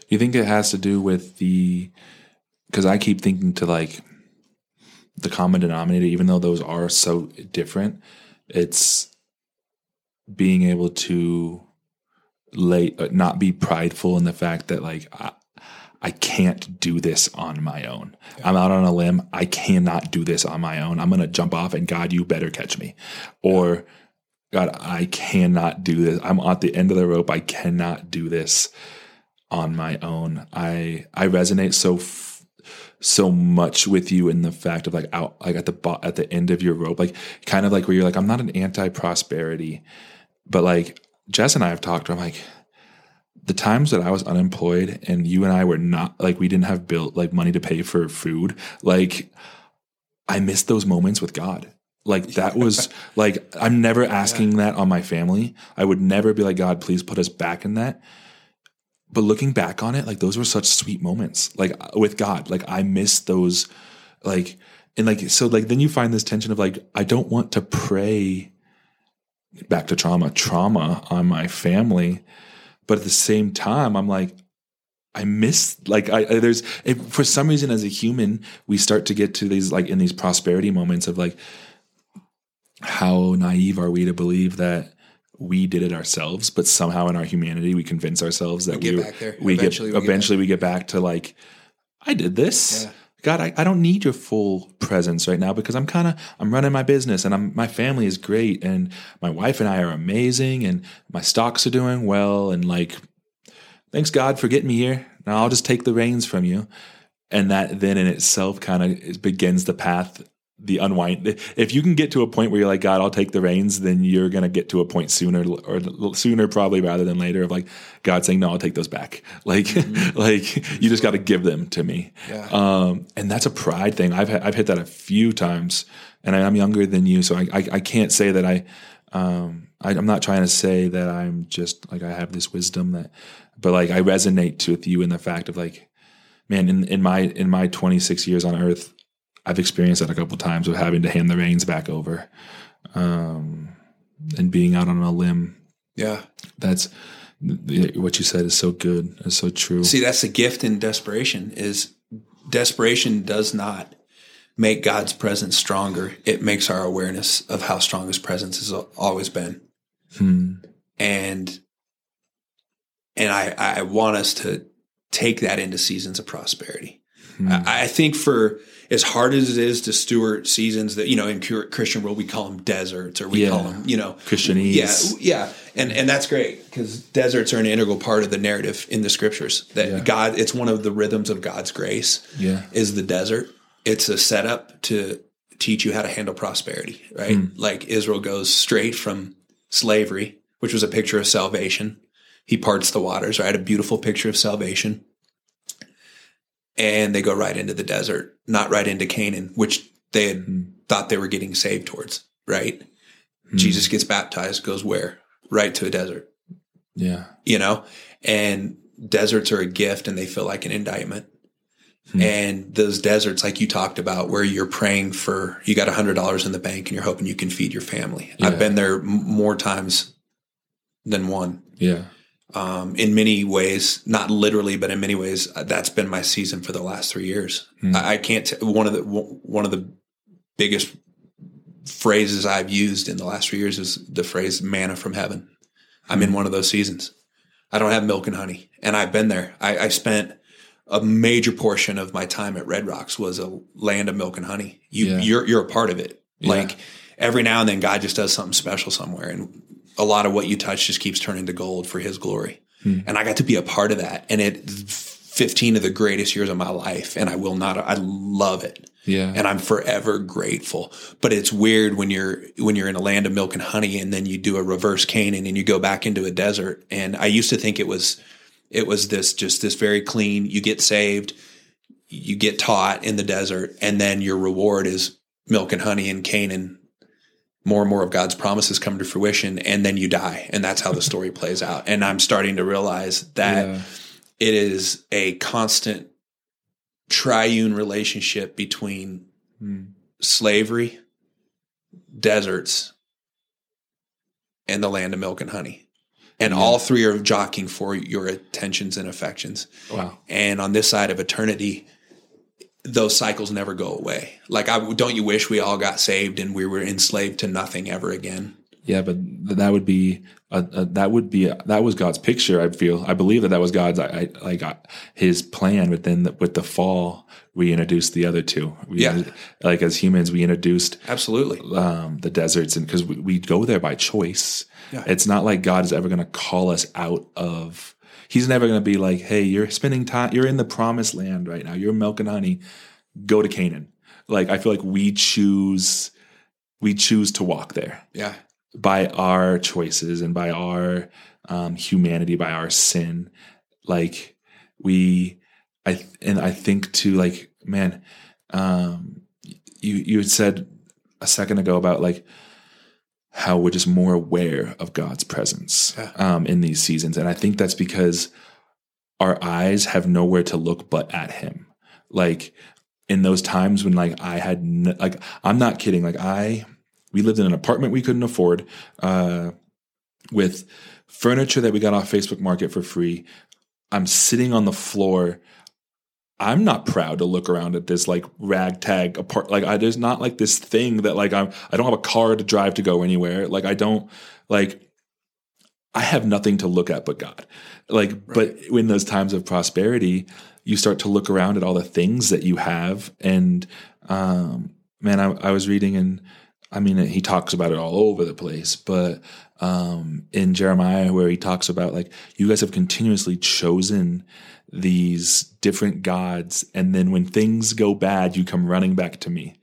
You think it has to do with the because I keep thinking to like the common denominator, even though those are so different, it's being able to lay uh, not be prideful in the fact that like I, I can't do this on my own. I'm out on a limb. I cannot do this on my own. I'm going to jump off and God, you better catch me. Or God, I cannot do this. I'm at the end of the rope. I cannot do this on my own. I I resonate so f- so much with you in the fact of like out like at the bo- at the end of your rope, like kind of like where you're like I'm not an anti prosperity, but like Jess and I have talked. I'm like the times that I was unemployed and you and I were not like we didn't have built like money to pay for food, like I missed those moments with God. Like that was like I'm never asking that on my family. I would never be like God, please put us back in that. But looking back on it, like those were such sweet moments. Like uh, with God, like I miss those like and like so like then you find this tension of like I don't want to pray back to trauma, trauma on my family but at the same time, I'm like, I miss like I, I there's for some reason as a human we start to get to these like in these prosperity moments of like how naive are we to believe that we did it ourselves, but somehow in our humanity we convince ourselves that We get we, back there. we Eventually we get get eventually we get back to like I did this. Yeah. God, I, I don't need your full presence right now because I'm kind of I'm running my business and I'm my family is great and my wife and I are amazing and my stocks are doing well and like thanks God for getting me here. Now I'll just take the reins from you. And that then in itself kind of begins the path, the unwind. If you can get to a point where you're like, God, I'll take the reins, then you're going to get to a point sooner or sooner, probably rather than later of like God saying, no, I'll take those back. Like, mm-hmm. like you just got to give them to me. Yeah. Um, and that's a pride thing. I've, I've hit that a few times and I'm younger than you. So I, I, I can't say that I, um, I, I'm not trying to say that I'm just like, I have this wisdom that, but like I resonate with you in the fact of like, man, in, in my in my 26 years on Earth, I've experienced that a couple times of having to hand the reins back over, um, and being out on a limb. Yeah, that's what you said is so good. It's so true. See, that's the gift in desperation. Is desperation does not make God's presence stronger. It makes our awareness of how strong His presence has always been. Hmm. And and I, I want us to take that into seasons of prosperity. Hmm. I, I think for as hard as it is to steward seasons that you know in Christian world we call them deserts or we Yeah. call them you know Christianese. yeah yeah and and that's great because deserts are an integral part of the narrative in the scriptures that Yeah. God it's one of the rhythms of God's grace Yeah. is the desert it's a setup to teach you how to handle prosperity right Hmm. like Israel goes straight from slavery which was a picture of salvation he parts the waters right a beautiful picture of salvation and they go right into the desert, not right into Canaan, which they had Hmm. thought they were getting saved towards, right? Jesus gets baptized, goes where? Right to a desert, Yeah. you know? And deserts are a gift and they feel like an indictment. Hmm. And those deserts, like you talked about, where you're praying for, you got a hundred dollars in the bank and you're hoping you can feed your family. Yeah. I've been there m- more times than one Yeah. Um, in many ways, not literally, but in many ways, uh, that's been my season for the last three years. Hmm. I, I can't. T- one of the one of the biggest phrases I've used in the last three years is the phrase "manna from heaven." I'm Hmm. in one of those seasons. I don't have milk and honey, and I've been there. I, I spent a major portion of my time at Red Rocks was a land of milk and honey. You, Yeah. you're you're a part of it. Yeah. Like every now and then, God just does something special somewhere, and a lot of what you touch just keeps turning to gold for His glory. Hmm. And I got to be a part of that, and it 15 of the greatest years of my life, and I will not. I love it Yeah. and I'm forever grateful. But it's weird when you're when you're in a land of milk and honey, and then you do a reverse Canaan and you go back into a desert. And I used to think it was it was this just this very clean. You get saved, you get taught in the desert, and then your reward is milk and honey in Canaan. More and more of God's promises come to fruition, and then you die, and that's how the story plays out. And I'm starting to realize that yeah. it is a constant triune relationship between Hmm. slavery, deserts, and the land of milk and honey. And all three are jockeying for your attentions and affections. Wow. And on this side of eternity, those cycles never go away. Like, I, don't you wish we all got saved and we were enslaved to nothing ever again? Yeah, but that would be a, a, that would be a, that was God's picture. I feel I believe that that was God's I, I like His plan. But then the, with the fall, we introduced the other two. We, Yeah. like as humans, we introduced Absolutely. um, the deserts, and because we, we go there by choice. Yeah. It's not like God is ever going to call us out of. He's never going to be like, "Hey, you're spending time. You're in the promised land right now. You're milk and honey. Go to Canaan." Like I feel like we choose, we choose to walk there Yeah. by our choices and by our um, humanity, by our sin. Like we, I and I think to like, man, um, you you had said a second ago about like how we're just more aware of God's presence Yeah. um, in these seasons, and I think that's because our eyes have nowhere to look but at Him. Like in those times when like I had like I'm not kidding. Like I we lived in an apartment we couldn't afford uh, with furniture that we got off Facebook Market for free. I'm sitting on the floor. I'm not proud to look around at this like ragtag apart. Like I, there's not like this thing that like I'm. I don't have a car to drive to go anywhere. Like I don't like. I have nothing to look at but God. Like, but in those times of prosperity, you start to look around at all the things that you have. And um, man, I, I was reading and I mean, he talks about it all over the place, but um, in Jeremiah, where he talks about like, you guys have continuously chosen these different gods. And then when things go bad, you come running back to me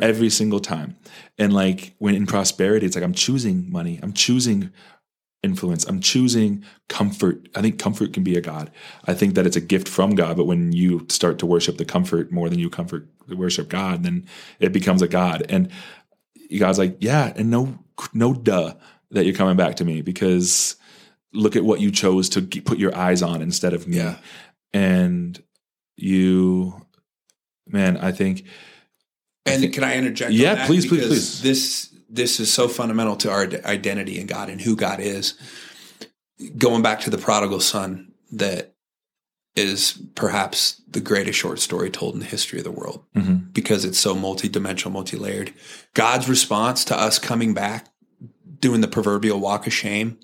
every single time. And like when in prosperity, it's like, I'm choosing money, I'm choosing influence. I'm choosing comfort. I think comfort can be a God. I think that it's a gift from God, but when you start to worship the comfort more than you comfort worship God, then it becomes a God. And God's like, yeah, and no, no duh that you're coming back to me because look at what you chose to g- put your eyes on instead of me. Yeah. And you, man, I think, And can I interject? Yeah, please, please, Because please. This this is so fundamental to our identity in God and who God is. Going back to the prodigal son, that is perhaps the greatest short story told in the history of the world Mhm. because it's so multidimensional, multi-layered. God's response to us coming back, doing the proverbial walk of shame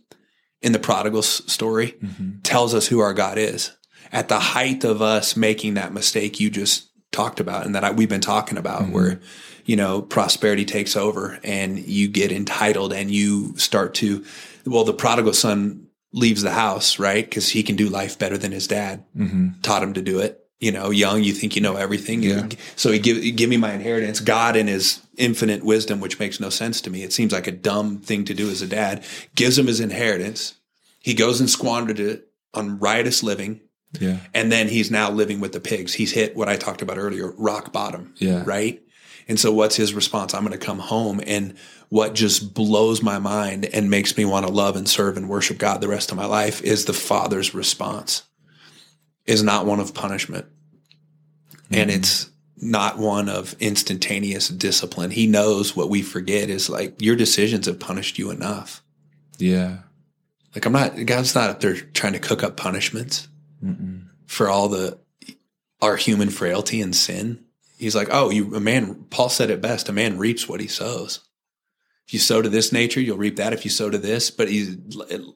in the prodigal story, Mhm. tells us who our God is. At the height of us making that mistake you just talked about and that I, we've been talking about, where you know prosperity takes over and you get entitled and you start to, well, the prodigal son leaves the house, right? Because he can do life better than his dad Mhm. taught him to do it. You know, young, you think you know everything. Yeah. So he give give me my inheritance. God in his infinite wisdom, which makes no sense to me. It seems like a dumb thing to do as a dad. Gives him his inheritance. He goes and squandered it on riotous living. yeah, And then he's now living with the pigs. He's hit what I talked about earlier, rock bottom. Yeah. Right. And so what's his response? I'm going to come home. And what just blows my mind and makes me want to love and serve and worship God the rest of my life is the father's response is not one of punishment. And mm-hmm. it's not one of instantaneous discipline. He knows what we forget is like your decisions have punished you enough. yeah. Like I'm not, God's not up there trying to cook up punishments Mm-mm. for all the our human frailty and sin. He's like, oh, you a man. Paul said it best: a man reaps what he sows. If you sow to this nature, you'll reap that. If you sow to this, but he's,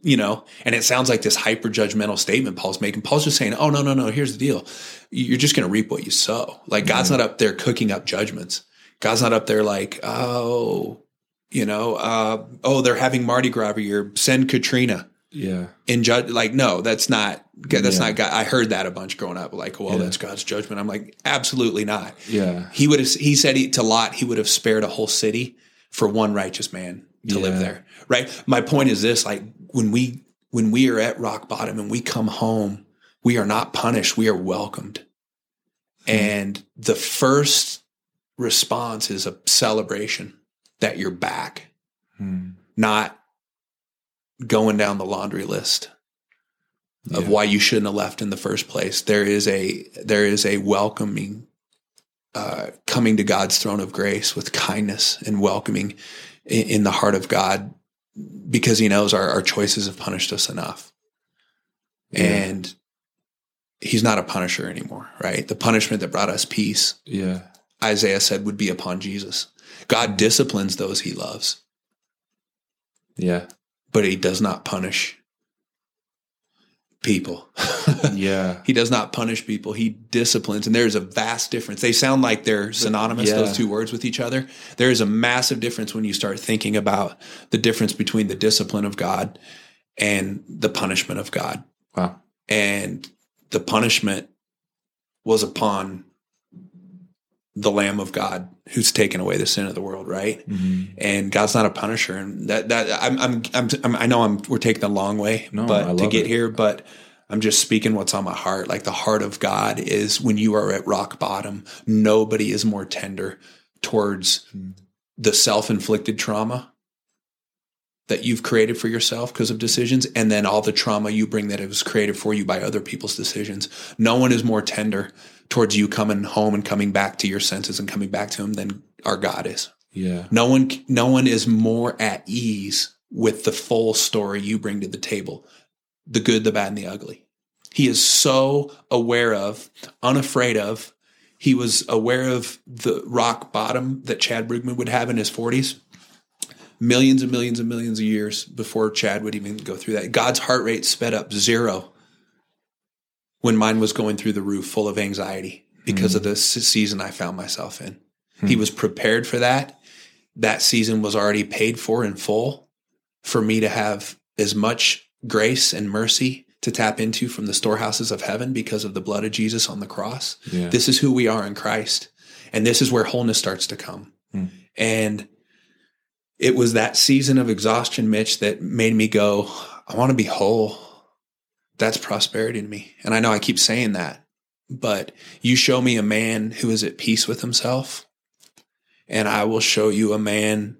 you know, and it sounds like this hyper judgmental statement Paul's making. Paul's just saying, oh no, no, no. Here's the deal: you're just going to reap what you sow. Like God's not up there cooking up judgments. God's not up there like, oh, you know, uh, oh, they're having Mardi Gras every year. Send Katrina Yeah. in judge like no that's not that's Yeah. not god i heard that a bunch growing up like well Yeah. that's god's judgment i'm like absolutely not Yeah. he would have he said he, to lot he would have spared a whole city for one righteous man to live there right my point is this like when we when we are at rock bottom and we come home we are not punished we are welcomed and the first response is a celebration that you're back Hmm. not going down the laundry list of Yeah. why you shouldn't have left in the first place. There is a there is a welcoming uh, coming to God's throne of grace with kindness and welcoming in, in the heart of God because He knows our, our choices have punished us enough, Yeah. and He's not a punisher anymore. Right, the punishment that brought us peace, Yeah. Isaiah said, would be upon Jesus. God disciplines those He loves. Yeah. but he does not punish people. Yeah. he does not punish people. He disciplines. And there's a vast difference. They sound like they're synonymous, yeah. those two words with each other. There is a massive difference when you start thinking about the difference between the discipline of God and the punishment of God. Wow. And the punishment was upon the Lamb of God who's taken away the sin of the world, right? Mhm. and God's not a punisher. And that that I'm I'm, I'm, I'm I know I'm we're taking a long way, No, but to get it. here, but I'm just speaking what's on my heart. Like the heart of God is when you are at rock bottom, nobody is more tender towards Hmm. the self-inflicted trauma that you've created for yourself because of decisions and then all the trauma you bring that it was created for you by other people's decisions. No one is more tender towards you coming home and coming back to your senses and coming back to him than our God is. Yeah. No one, no one is more at ease with the full story you bring to the table, the good, the bad, and the ugly. He is so aware of, unafraid of. He was aware of the rock bottom that Chad Brugman would have in his forties, millions and millions and millions of years before Chad would even go through that. God's heart rate sped up zero when mine was going through the roof, full of anxiety because of the s- season I found myself in. He was prepared for that. That season was already paid for in full for me to have as much grace and mercy to tap into from the storehouses of heaven because of the blood of Jesus on the cross. Yeah. This is who we are in Christ. And this is where wholeness starts to come. Hmm. And it was that season of exhaustion, Mitch, that made me go, I want to be whole. That's prosperity to me. And I know I keep saying that, but you show me a man who is at peace with himself, and I will show you a man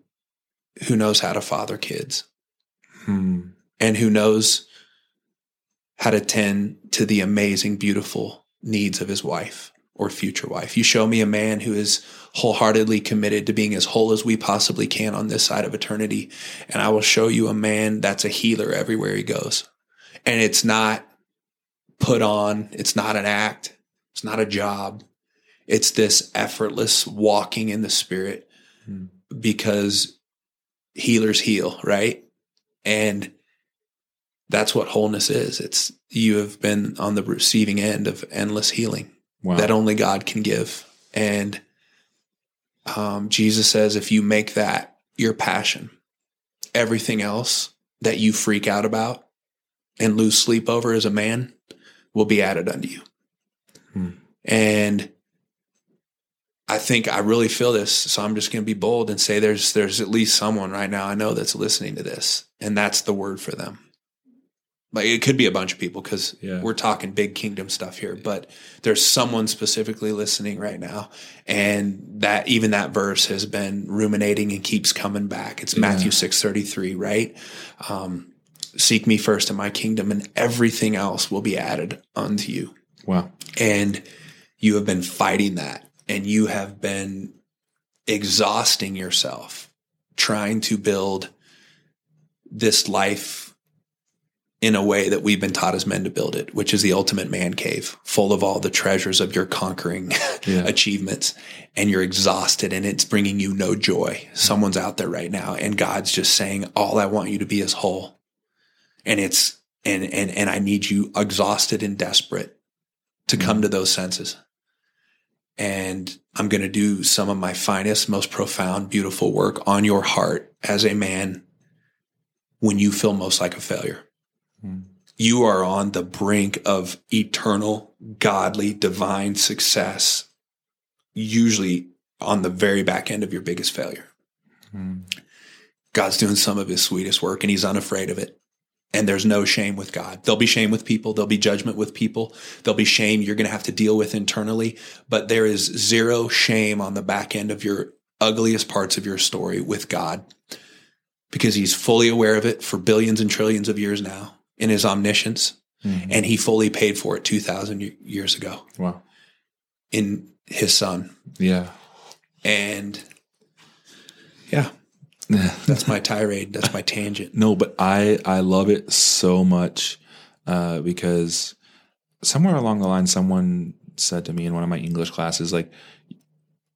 who knows how to father kids Hmm. and who knows how to tend to the amazing, beautiful needs of his wife or future wife. You show me a man who is wholeheartedly committed to being as whole as we possibly can on this side of eternity. And I will show you a man that's a healer everywhere he goes. And it's not put on, it's not an act, it's not a job. It's this effortless walking in the spirit Hmm. because healers heal, right? And that's what wholeness is. It's you have been on the receiving end of endless healing Wow. that only God can give. And um, Jesus says, if you make that your passion, everything else that you freak out about and lose sleep over as a man will be added unto you. Hmm. And I think I really feel this, so I'm just going to be bold and say there's there's at least someone right now I know that's listening to this, and that's the word for them. Like it could be a bunch of people because Yeah. we're talking big kingdom stuff here, but there's someone specifically listening right now, and that even that verse has been ruminating and keeps coming back. It's Matthew Yeah. six thirty three, right? Um, Seek me first in my kingdom, and everything else will be added unto you wow. and you have been fighting that and you have been exhausting yourself trying to build this life in a way that we've been taught as men to build it, which is the ultimate man cave, full of all the treasures of your conquering Yeah. achievements. And you're exhausted and it's bringing you no joy. Someone's out there right now and God's just saying, all I want you to be is whole. And it's, and, and, and I need you exhausted and desperate to come to those senses. And I'm going to do some of my finest, most profound, beautiful work on your heart as a man when you feel most like a failure. Hmm. You are on the brink of eternal, godly, divine success, usually on the very back end of your biggest failure. Hmm. God's doing some of his sweetest work and he's unafraid of it. And there's no shame with God. There'll be shame with people. There'll be judgment with people. There'll be shame you're going to have to deal with internally, but there is zero shame on the back end of your ugliest parts of your story with God because he's fully aware of it for billions and trillions of years now in his omniscience. Mhm. And he fully paid for it 2000 years ago Wow. in his son. Yeah. And yeah, that's my tirade. That's my tangent. No, but I I love it so much uh, because somewhere along the line, someone said to me in one of my English classes, like,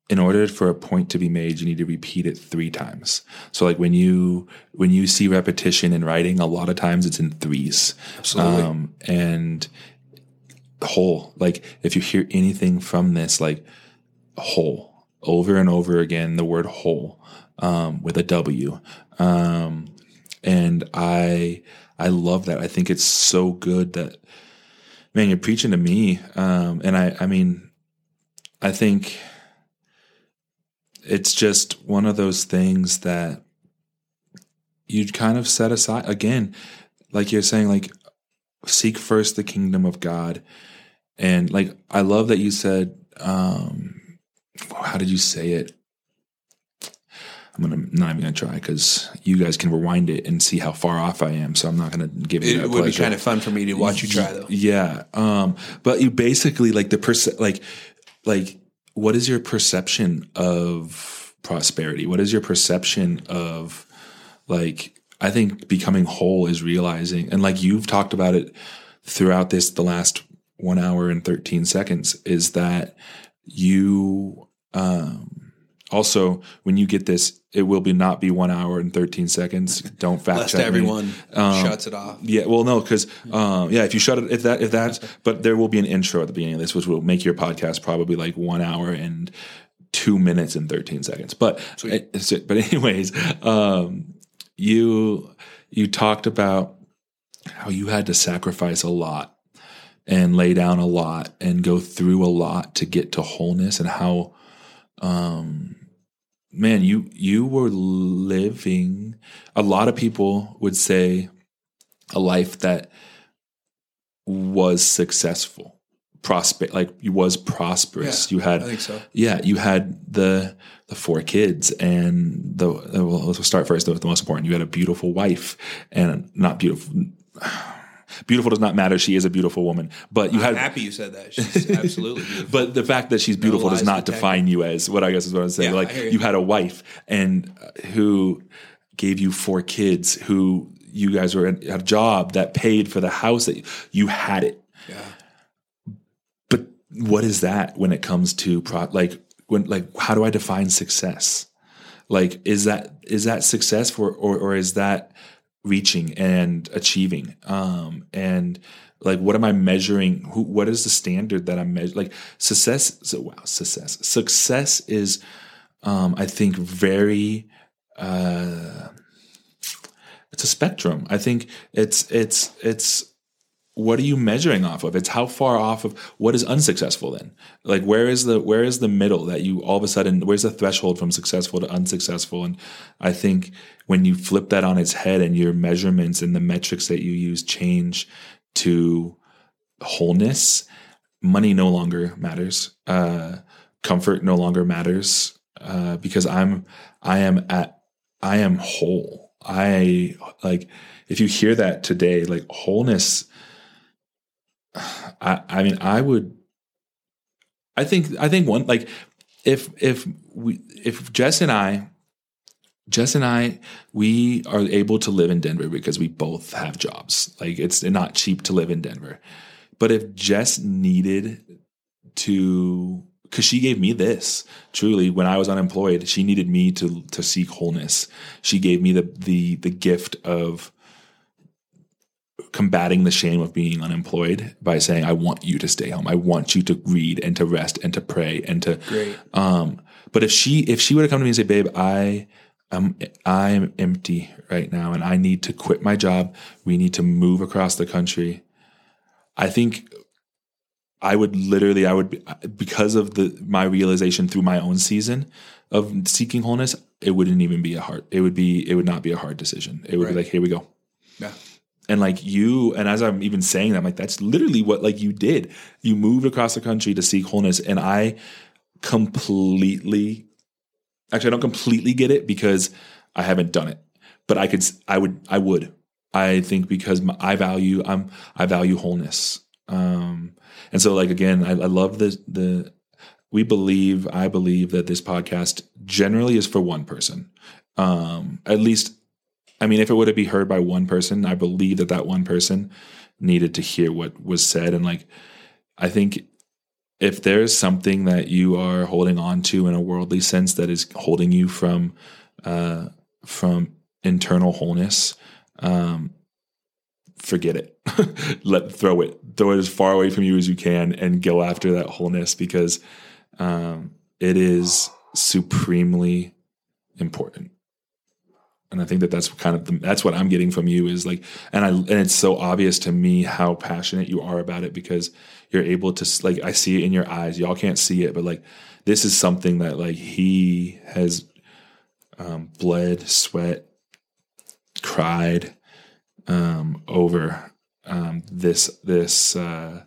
in order for a point to be made, you need to repeat it three times. So like when you when you see repetition in writing, a lot of times it's in threes. Absolutely. Um, and whole, like if you hear anything from this, like whole over and over again, the word whole um, with a W. Um, and I I love that. I think it's so good that man, you're preaching to me. Um, and I I mean, I think it's just one of those things that you kind of set aside again, like you're saying, like seek first the kingdom of God. And like I love that you said, um, how did you say it? I'm gonna not even gonna try because you guys can rewind it and see how far off I am. So I'm not gonna give you It would be kind of fun for me to watch you try, though. Yeah. Um, but you basically like the perce- like like what is your perception of prosperity? What is your perception of like I think becoming whole is realizing and like you've talked about it throughout this the last one hour and 13 seconds is that you um also when you get this it will be not be one hour and 13 seconds don't fact Lest check everyone Um, shuts it off. Yeah, well, no, because um, yeah, if you shut it, if that, if that's, but there will be an intro at the beginning of this, which will make your podcast probably like one hour and two minutes and thirteen seconds. But it's- but anyways, um, you you talked about how you had to sacrifice a lot and lay down a lot and go through a lot to get to wholeness, and how, um, man, you you were living. A lot of people would say a life that was successful, prospect like you was prosperous. you had, I think so. yeah, you had the the four kids and the well, let's start first with the most important. You had a beautiful wife and not beautiful. Beautiful does not matter. She is a beautiful woman, but you I'm had happy you said that. She's absolutely beautiful. but the fact that she's beautiful does not define you as what I guess is what I'm saying. Yeah, like you. you. had a wife and uh, who gave you four kids, who you guys were in a job that paid for the house that you, you had it. yeah. But what is that when it comes to pro- like when like how do I define success? Like is that is that success for or or is that reaching and achieving? Um and like what am I measuring? Who what is the standard that I'm measuring? Like success so wow, success. Success is um I think very uh it's a spectrum. I think it's it's it's what are you measuring off of? It's how far off of what is unsuccessful then? Like where is the where is the middle that you all of a sudden where's the threshold from successful to unsuccessful? And I think when you flip that on its head and your measurements and the metrics that you use change to wholeness, money no longer matters. Uh, comfort no longer matters uh, because I'm I am at I am whole. I like if you hear that today, like wholeness. I I mean I would. I think I think one like if if we if Jess and I Jess and I, we are able to live in Denver because we both have jobs. Like it's not cheap to live in Denver. But if Jess needed to because she gave me this truly when I was unemployed, she needed me to to seek wholeness. She gave me the the the gift of combating the shame of being unemployed by saying, I want you to stay home. I want you to read and to rest and to pray and to Great. um, but if she if she would have come to me and say, "Babe, I am I'm empty right now, and I need to quit my job. We need to move across the country," I think I would literally I would be, because of the my realization through my own season of seeking wholeness, it wouldn't even be a hard. It would be it would not be a hard decision. It would Right. be like, here we go Yeah. And like you and as i'm even saying that i'm like that's literally what like you did. You moved across the country to seek wholeness. And i completely actually i don't completely get it because i haven't done it. But i could i would i would. I think because my, i value i'm i value wholeness. Um and so like again i, I love the the we believe i believe that this podcast generally is for one person. Um at least I mean, if it would have be heard by one person, I believe that that one person needed to hear what was said. And like, I think if there's something that you are holding on to in a worldly sense that is holding you from uh, from internal wholeness, um, forget it. Let throw it, throw it as far away from you as you can, and go after that wholeness because um, it is supremely important. And I think that that's kind of the, that's what I'm getting from you is like, and I and it's so obvious to me how passionate you are about it because you're able to like I see it in your eyes. Y'all can't see it, but like this is something that like he has um, bled, sweat, cried um, over um, this this uh,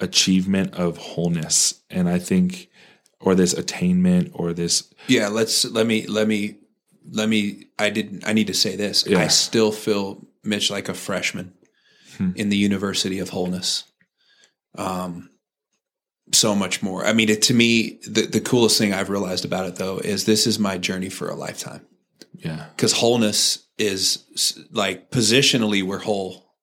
achievement of wholeness, and I think, or this attainment, or this. Yeah, let's let me let me let me. I didn't. I need to say this. Yeah. I still feel Mitch like a freshman Hmm. in the University of Wholeness. Um, so much more. I mean, it, to me, the the coolest thing I've realized about it though is this is my journey for a lifetime. Yeah, because wholeness is like positionally we're whole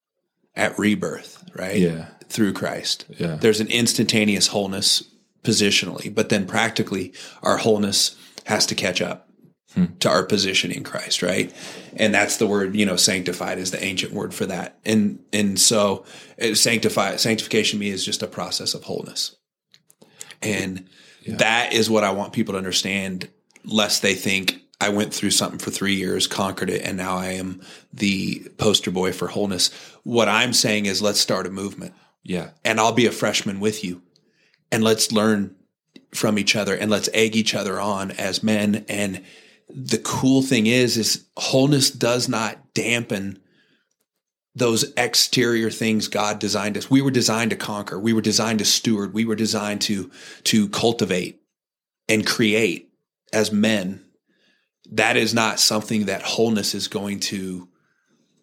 at rebirth, right? yeah, Through Christ. yeah, There's an instantaneous wholeness positionally, but then practically our wholeness has to catch up Hmm. to our position in Christ, right? And that's the word, you know, sanctified is the ancient word for that. And and so uh, sanctify sanctification to me is just a process of wholeness. And Yeah. that is what I want people to understand, lest they think I went through something for three years, conquered it, and now I am the poster boy for wholeness. What I'm saying is let's start a movement yeah, and I'll be a freshman with you. And let's learn from each other and let's egg each other on as men. And the cool thing is, is wholeness does not dampen those exterior things God designed us. We were designed to conquer. We were designed to steward. We were designed to, to cultivate and create as men. That is not something that wholeness is going to,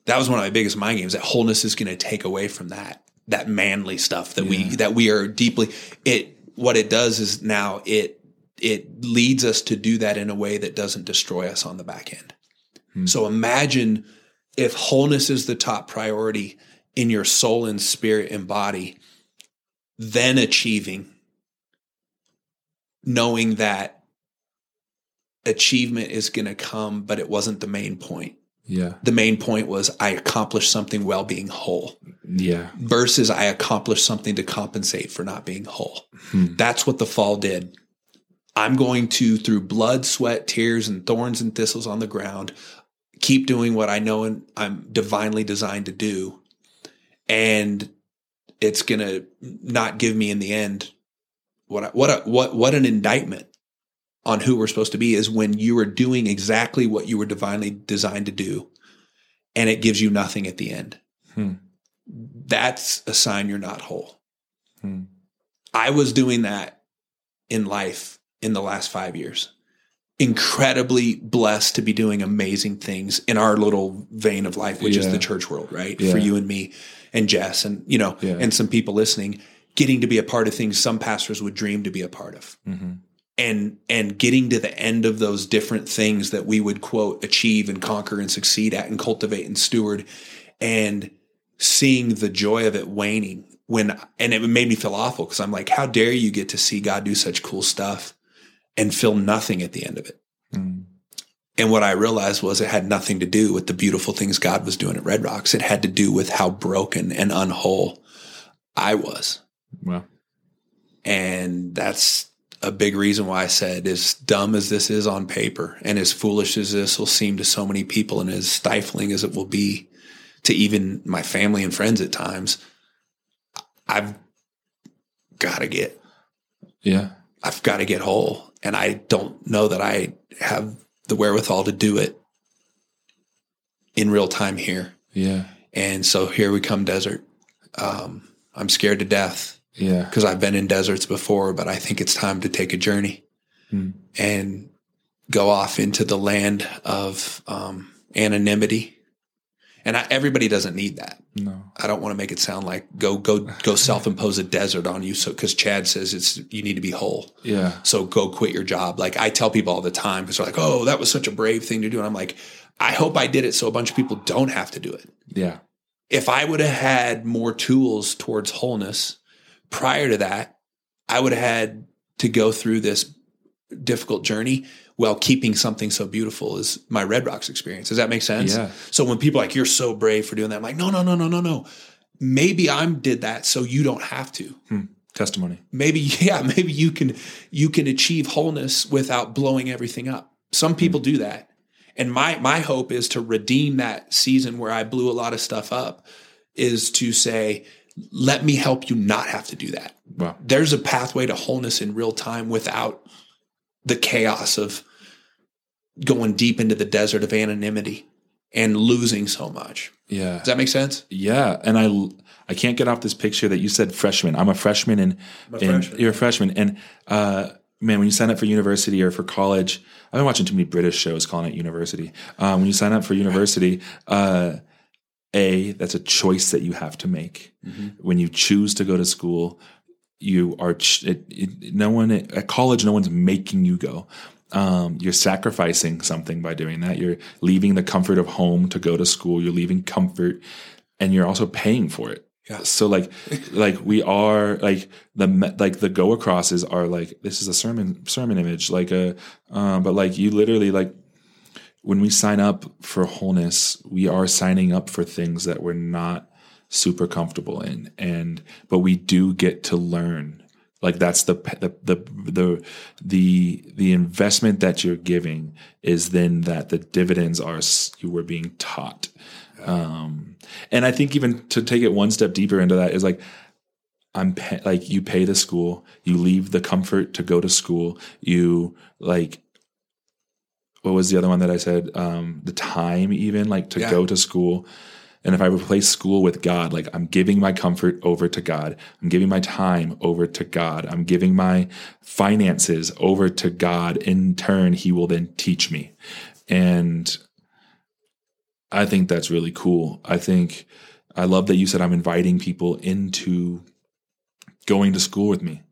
that was one of my biggest mind games that wholeness is going to take away from that that manly stuff that we that we are deeply it what it does is now it it leads us to do that in a way that doesn't destroy us on the back end Hmm. so imagine if wholeness is the top priority in your soul and spirit and body then achieving knowing that achievement is going to come but it wasn't the main point yeah, the main point was I accomplished something while being whole yeah, versus I accomplished something to compensate for not being whole. Hmm. That's what the fall did. I'm going to, through blood, sweat, tears, and thorns and thistles on the ground, keep doing what I know and I'm divinely designed to do. And it's going to not give me in the end what, I, what, a, what, what an indictment on who we're supposed to be is when you are doing exactly what you were divinely designed to do and it gives you nothing at the end. Hmm. That's a sign you're not whole. Hmm. I was doing that in life in the last five years. Incredibly blessed to be doing amazing things in our little vein of life, which is the church world, right? Yeah. For you and me and Jess and, you know, Yeah. and some people listening, getting to be a part of things some pastors would dream to be a part of hmm and and getting to the end of those different things that we would quote achieve and conquer and succeed at and cultivate and steward and seeing the joy of it waning when and it made me feel awful because I'm like how dare you get to see God do such cool stuff and feel nothing at the end of it Hmm. and what I realized was it had nothing to do with the beautiful things God was doing at Red Rocks it had to do with how broken and unwhole I was Well, and that's a big reason why I said, as dumb as this is on paper and as foolish as this will seem to so many people and as stifling as it will be to even my family and friends at times, I've got to get, yeah, I've got to get whole. And I don't know that I have the wherewithal to do it in real time here. yeah, And so here we come, desert. Um, I'm scared to death yeah, because I've been in deserts before, but I think it's time to take a journey Hmm. and go off into the land of um, anonymity. And I, everybody doesn't need that. no, I don't want to make it sound like go go go self impose a desert on you. So because Chad says it's you need to be whole, yeah, so go quit your job. Like I tell people all the time because they're like, oh, that was such a brave thing to do, and I'm like, I hope I did it so a bunch of people don't have to do it yeah, if I would have had more tools towards wholeness prior to that, I would have had to go through this difficult journey while keeping something so beautiful is my Red Rocks experience. Does that make sense? Yeah. So when people are like, you're so brave for doing that, I'm like, no, no, no, no, no, no. Maybe I'm did that so you don't have to. Hmm. Testimony. Maybe, yeah, maybe you can you can achieve wholeness without blowing everything up. Some people do that. And my my hope is to redeem that season where I blew a lot of stuff up, is to say, let me help you not have to do that. Wow. There's a pathway to wholeness in real time without the chaos of going deep into the desert of anonymity and losing so much. Yeah. Does that make sense? Yeah, and I I can't get off this picture that you said freshman. I'm a freshman, and, a and freshman. you're a freshman. And uh, man, when you sign up for university or for college, I've been watching too many British shows calling it university. Um, when you sign up for university, uh, a that's a choice that you have to make. When you choose to go to school, you are ch- it, it, no one at college. No one's making you go. Um, you're sacrificing something by doing that. You're leaving the comfort of home to go to school. You're leaving comfort, and you're also paying for it. Yeah. So like, like we are like the like the go acrosses are like this is a sermon sermon image like a, um, but like you literally like when we sign up for wholeness, we are signing up for things that we're not super comfortable in, and but we do get to learn. Like that's the the the the the, the investment that you're giving is then that the dividends are you were being taught. Um, and I think even to take it one step deeper into that is like I'm pay, like you pay the school, you leave the comfort to go to school, you like what was the other one that I said? Um, the time even like to Yeah. go to school. And if I replace school with God, like I'm giving my comfort over to God. I'm giving my time over to God. I'm giving my finances over to God. In turn, He will then teach me. And I think that's really cool. I think I love that you said I'm inviting people into going to school with me.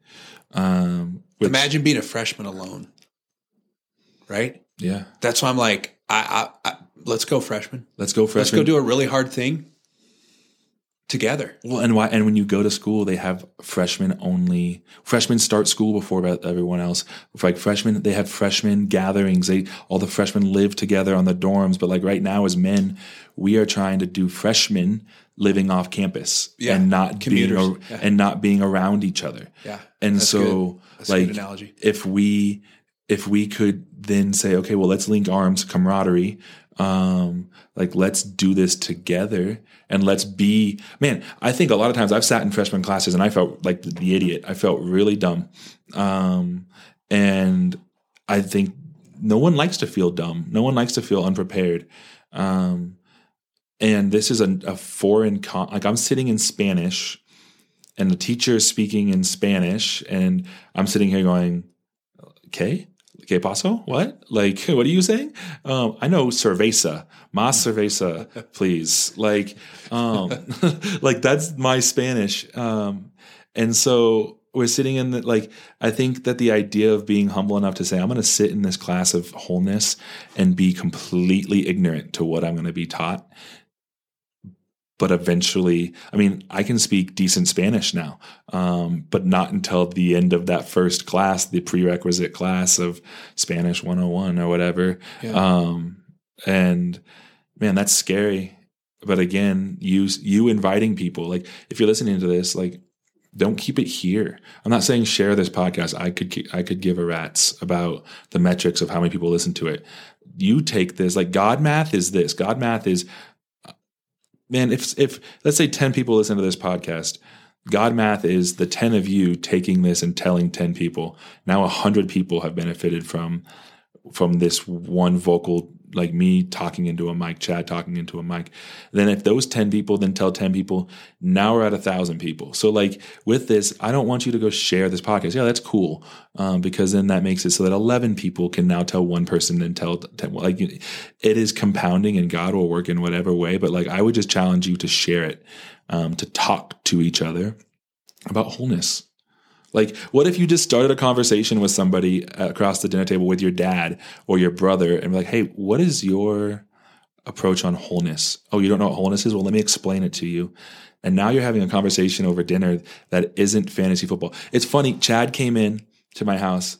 Um, which- Imagine being a freshman alone. Right? yeah, That's why I'm like, I, I, I let's go freshman. let's go freshmen. Let's go do a really hard thing together. Well, and why? And when you go to school, they have freshmen only. Freshmen start school before about everyone else. Like freshmen, they have freshman gatherings. They all the freshmen live together on the dorms. But like right now, as men, we are trying to do freshmen living off campus Yeah, and not being commuters. ar- Yeah. and not being around each other. Yeah. And That's so, good. That's a like, good analogy. if we if we could then say, okay, well, let's link arms, camaraderie. Um, like let's do this together and let's be man. I think a lot of times I've sat in freshman classes and I felt like the, the idiot. I felt really dumb. Um, and I think no one likes to feel dumb. No one likes to feel unprepared. Um, and this is a, a foreign con- like I'm sitting in Spanish and the teacher is speaking in Spanish and I'm sitting here going, okay, ¿Qué pasó? What? Like, what are you saying? Um, I know cerveza, más cerveza, please. Like, um, like that's my Spanish. Um, and so we're sitting in the, like, I think that the idea of being humble enough to say, I'm going to sit in this class of wholeness and be completely ignorant to what I'm going to be taught but eventually i mean i can speak decent spanish now um, but not until the end of that first class the prerequisite class of spanish 101 or whatever Yeah. um, and man that's scary but again you you inviting people like if you're listening to this like don't keep it here. I'm not saying share this podcast. I could I could give a rat's about the metrics of how many people listen to it. You take this like God math is this. God math is man, if if let's say 10 people listen to this podcast, God math is the 10 of you taking this and telling 10 people. Now 100 people have benefited from from this one vocal like me talking into a mic, Chad talking into a mic. Then if those 10 people then tell 10 people, now we're at a thousand people. So like with this, I don't want you to go share this podcast. Yeah, that's cool. Um, because then that makes it so that 11 people can now tell one person and tell 10, like it is compounding and God will work in whatever way. But like, I would just challenge you to share it, um, to talk to each other about wholeness. Like, what if you just started a conversation with somebody across the dinner table with your dad or your brother and be like, hey, what is your approach on wholeness. Oh, you don't know what wholeness is? Well, let me explain it to you. And now you're having a conversation over dinner that isn't fantasy football. It's funny. Chad came in to my house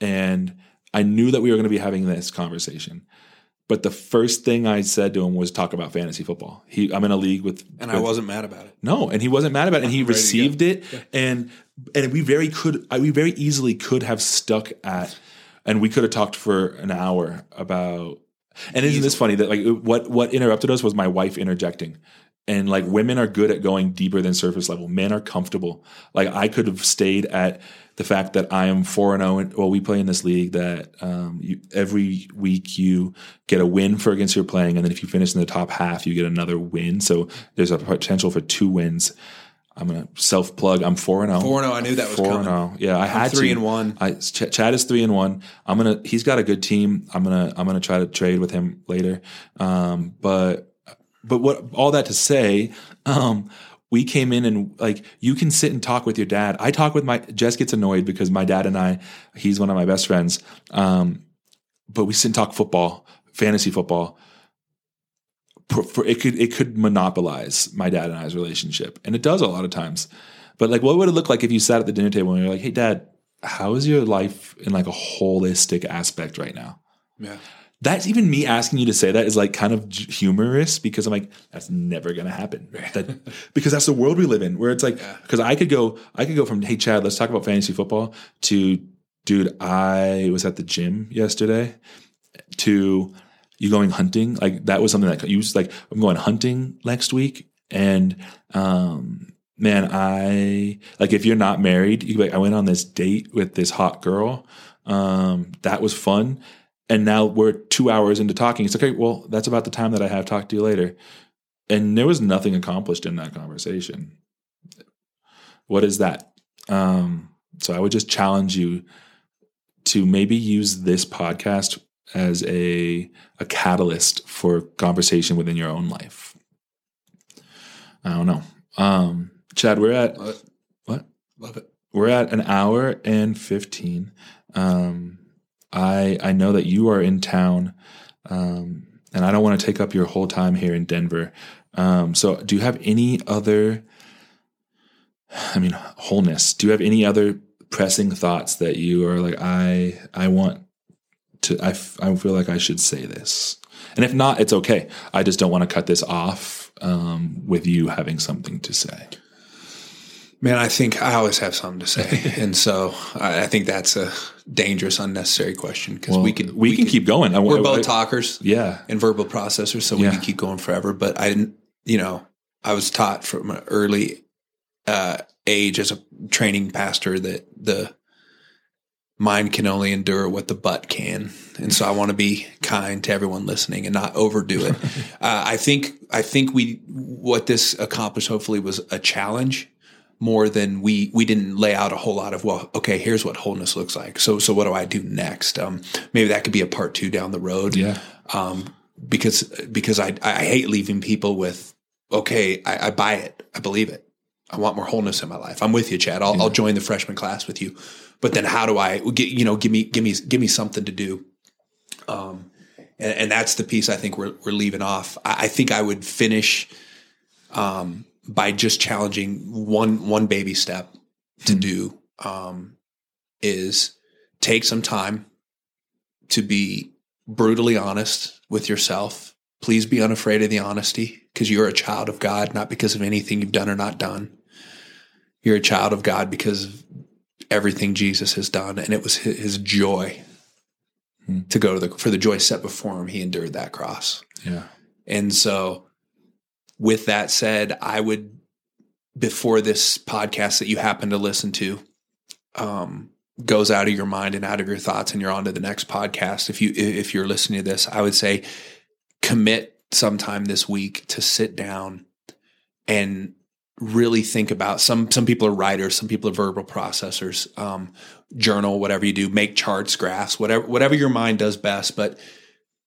and I knew that we were going to be having this conversation. But the first thing I said to him was talk about fantasy football. He, I'm in a league with, And with I wasn't mad about it. no, and he wasn't mad about it, and he received it, and and we very could, I- we very easily could have stuck at, and we could have talked for an hour about. And isn't this funny that like what what interrupted us was my wife interjecting, and like women are good at going deeper than surface level. Men are comfortable. Like I could have stayed at the fact that I am four and zero. Well, we play in this league that um, you, every week you get a win for against your playing, and then if you finish in the top half, you get another win. So there's a potential for two wins. I'm gonna self plug. I'm four and zero. Four and zero. I knew that was four coming. and zero. Yeah, I had three to. and one. I Ch- Chad is three and one. I'm gonna. He's got a good team. I'm gonna. I'm gonna try to trade with him later. Um, but but what all that to say, um, we came in and like you can sit and talk with your dad. I talk with my Jess gets annoyed because my dad and I, he's one of my best friends. Um, but we sit and talk football, fantasy football. For, for it could it could monopolize my dad and I's relationship, and it does a lot of times. But like, what would it look like if you sat at the dinner table and you're like, "Hey, Dad, how is your life in like a holistic aspect right now?" Yeah. That's even me asking you to say that is like kind of humorous because I'm like, that's never gonna happen. That, because that's the world we live in, where it's like, because I could go, I could go from, hey Chad, let's talk about fantasy football, to, dude, I was at the gym yesterday, to you going hunting. Like that was something that you was like, I'm going hunting next week, and um, man, I like if you're not married, you like, I went on this date with this hot girl. Um, that was fun. And now we're two hours into talking. It's okay. Well, that's about the time that I have talked to you later. And there was nothing accomplished in that conversation. What is that? Um, so I would just challenge you to maybe use this podcast as a a catalyst for conversation within your own life. I don't know. Um, Chad, we're at Love what? Love it. We're at an hour and 15. Um, I I know that you are in town, um, and I don't want to take up your whole time here in Denver. Um, so, do you have any other? I mean, wholeness. Do you have any other pressing thoughts that you are like? I I want to. I f- I feel like I should say this, and if not, it's okay. I just don't want to cut this off um, with you having something to say. Man, I think I always have something to say, and so I, I think that's a dangerous, unnecessary question because we can we, can could- keep going. I, We're I- both talkers Yeah. and verbal processors, so we Yeah. can keep going forever. But I you know, I was taught from an early uh, age as a training pastor that the mind can only endure what the butt can, and so I want to be kind to everyone listening and not overdo it. uh, I think I think we what this accomplished hopefully was a challenge more than we we didn't lay out a whole lot of well okay here's what wholeness looks like. So so what do I do next? Um maybe that could be a part two down the road. Yeah. um, because because I I hate leaving people with okay I, I buy it. I believe it. I want more wholeness in my life. I'm with you Chad. I'll, I'll join the freshman class with you. But then how do I get you know give me give me give me something to do? Um and, and that's the piece I think we're we're leaving off. I, I think I would finish um by just challenging one one baby step to do um is take some time to be brutally honest with yourself. Please be unafraid of the honesty because you're a child of God, not because of anything you've done or not done. You're a child of God because of everything Jesus has done, and it was his, his joy to go to the for the joy set before him. He endured that cross, Yeah. and so with that said, I would before this podcast that you happen to listen to, um, goes out of your mind and out of your thoughts and you're on to the next podcast if you if you're listening to this i would say commit sometime this week to sit down and really think about some some people are writers some people are verbal processors um, journal whatever you do make charts graphs whatever whatever your mind does best but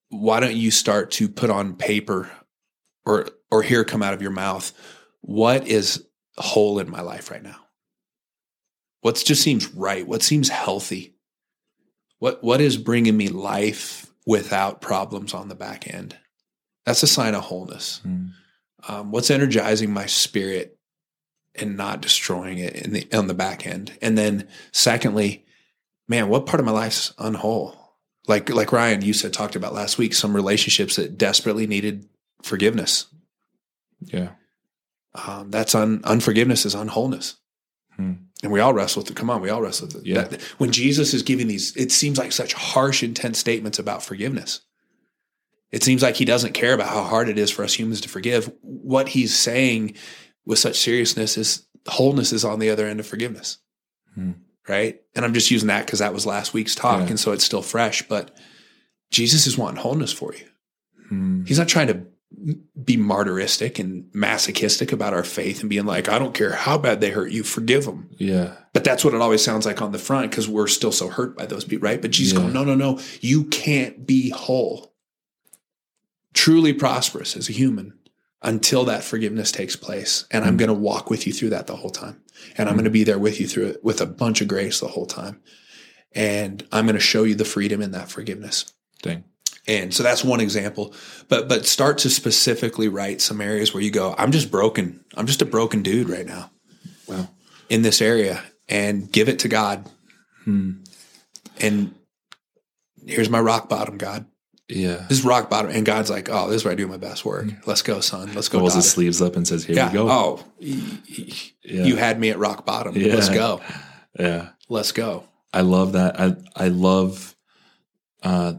why don't you start to put on paper or or hear come out of your mouth what is whole in my life right now what just seems right what seems healthy what what is bringing me life without problems on the back end That's a sign of wholeness. Um, what's energizing my spirit and not destroying it in the on the back end? And then secondly, man, what part of my life's unwhole? Like like Ryan, you said talked about last week, some relationships that desperately needed forgiveness. Yeah. Um, that's un, unforgiveness is unwholeness. Hmm. And we all wrestle with it. Come on, we all wrestle with it. Yeah. That- when Jesus is giving these, it seems like such harsh, intense statements about forgiveness. It seems like he doesn't care about how hard it is for us humans to forgive. What he's saying with such seriousness is wholeness is on the other end of forgiveness. Hmm. Right. And I'm just using that because that was last week's talk. Yeah. And so it's still fresh. But Jesus is wanting wholeness for you. Hmm. He's not trying to be martyristic and masochistic about our faith and being like, I don't care how bad they hurt you, forgive them. Yeah. But that's what it always sounds like on the front because we're still so hurt by those people, right? But Jesus Yeah. going, no, no, no, you can't be whole, truly prosperous as a human until that forgiveness takes place. And I'm mm. going to walk with you through that the whole time. And I'm mm. going to be there with you through it with a bunch of grace the whole time. And I'm going to show you the freedom in that forgiveness. Thing. And so that's one example. But but start to specifically write some areas where you go, I'm just broken. I'm just a broken dude right now Wow. in this area and give it to God. Hmm. And here's my rock bottom, God. Yeah. This is rock bottom. And God's like, oh, this is where I do my best work. Let's go, son. Let's go. Rolls his sleeves up and says, "Here Yeah. we go." Oh, Yeah. you had me at rock bottom. Yeah. Let's go. Yeah. Let's go. I love that. I I love uh,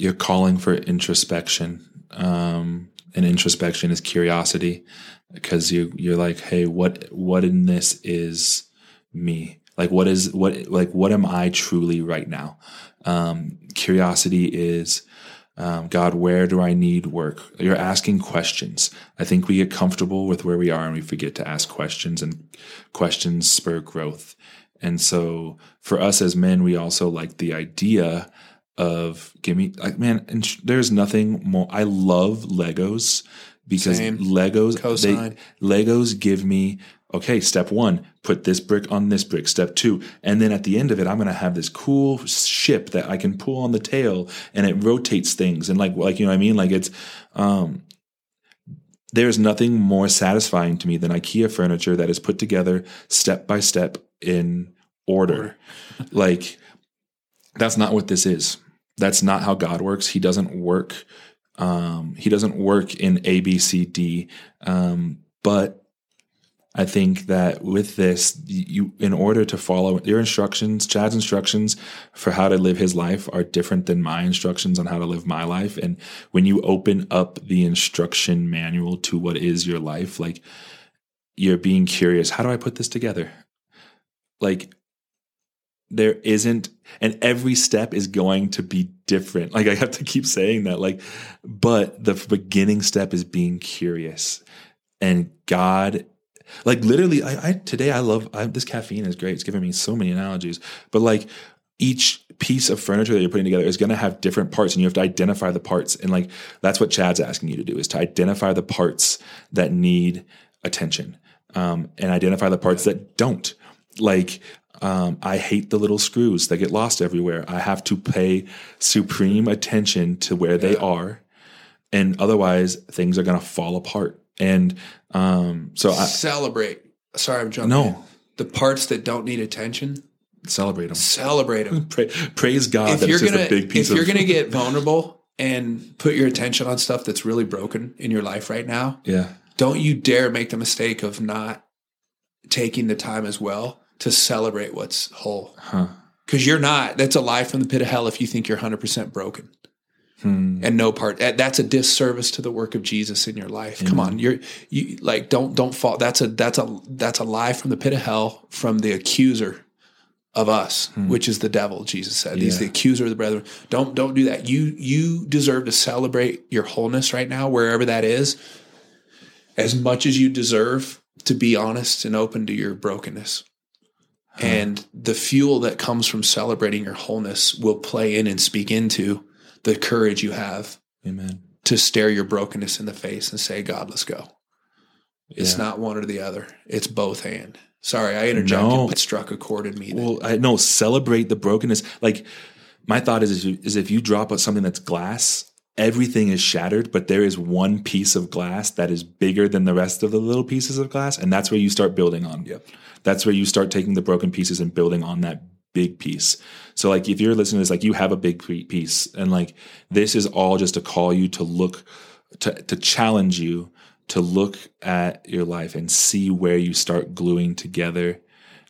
your calling for introspection. Um, and introspection is curiosity because you you're like, hey, what what in this is me? Like what is what like what am I truly right now? Um, curiosity is um, God, where do I need work? You're asking questions. I think we get comfortable with where we are and we forget to ask questions, and questions spur growth. And so for us as men, we also like the idea of give me like man. And sh- there's nothing more. I love Legos because Same. Legos they, Legos give me okay. Step one, put this brick on this brick. Step two, and then at the end of it, I'm going to have this cool ship that I can pull on the tail, and it rotates things, and like like you know what I mean. Like it's um, there's nothing more satisfying to me than IKEA furniture that is put together step by step in order. like that's not what this is. That's not how God works. He doesn't work. Um, he doesn't work in A, B, C, D. Um, but I think that with this, you, in order to follow your instructions, Chad's instructions for how to live his life are different than my instructions on how to live my life. And when you open up the instruction manual to what is your life, like you're being curious, how do I put this together? Like there isn't, and every step is going to be different. Like I have to keep saying that, like, but the beginning step is being curious and God like literally, I, I today I love I, this caffeine is great. It's giving me so many analogies. But like each piece of furniture that you're putting together is going to have different parts, and you have to identify the parts. And like that's what Chad's asking you to do is to identify the parts that need attention, um, and identify the parts that don't. Like um, I hate the little screws that get lost everywhere. I have to pay supreme attention to where they are, and otherwise things are going to fall apart. And um, so I Celebrate. Sorry, I'm jumping. No. in. The parts that don't need attention, celebrate them. celebrate them. Pray, praise God if that you're it's gonna a big piece if you're of gonna get vulnerable and put your attention on stuff that's really broken in your life right now, yeah don't you dare make the mistake of not taking the time as well to celebrate what's whole. huh Because you're not. That's a lie from the pit of hell if you think you're 100% broken Hmm. and no part. That's a disservice to the work of Jesus in your life. Come on, you're you like don't don't fall. That's a that's a that's a lie from the pit of hell from the accuser of us, which is the devil. Jesus said he's Hmm. The accuser of the brethren. Don't don't do that. You you deserve to celebrate your wholeness right now, wherever that is, as much as you deserve to be honest and open to your brokenness. And the fuel that comes from celebrating your wholeness will play in and speak into the courage you have amen to stare your brokenness in the face and say, God, let's go. It's Yeah. not one or the other. It's both hand. Sorry, I interjected, No. but struck a chord in me. well I no celebrate the brokenness like my thought is is, is if you drop something that's glass everything is shattered, but there is one piece of glass that is bigger than the rest of the little pieces of glass, and that's where you start building on. Yep. That's where you start taking the broken pieces and building on that big piece. So like if you're listening to this, like you have a big piece, and like this is all just to call you to look to to challenge you to look at your life and see where you start gluing together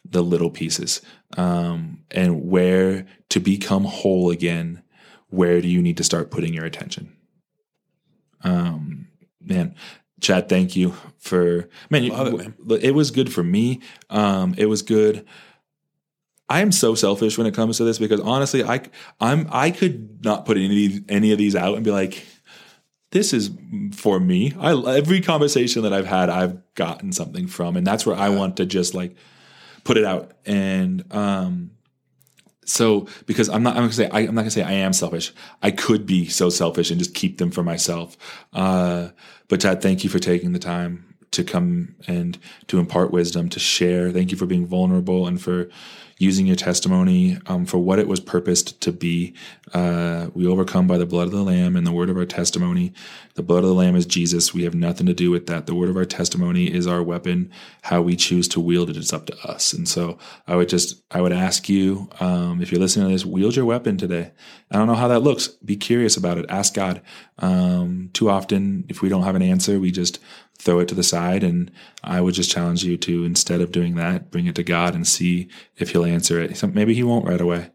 the little pieces um, and where to become whole again where do you need to start putting your attention um, man chad thank you for man, Love it, man. it was good for me um, it was good I am so selfish when it comes to this because honestly, I I'm I could not put any any of these out and be like, this is for me. I every conversation that I've had, I've gotten something from, and that's where I want to just like put it out. And um, so because I'm not, I'm gonna say I, am not gonna say I am selfish. I could be so selfish and just keep them for myself. Uh, but Chad, thank you for taking the time to come and to impart wisdom, to share. Thank you for being vulnerable and for using your testimony um, for what it was purposed to be. Uh, we overcome by the blood of the Lamb and the word of our testimony. The blood of the Lamb is Jesus. We have nothing to do with that. The word of our testimony is our weapon. How we choose to wield it is up to us. And so I would just, I would ask you, um, if you're listening to this, wield your weapon today. I don't know how that looks. Be curious about it. Ask God. Um, too often, if we don't have an answer, we just throw it to the side. And I would just challenge you to, instead of doing that, bring it to God and see if He'll answer it. So maybe He won't right away.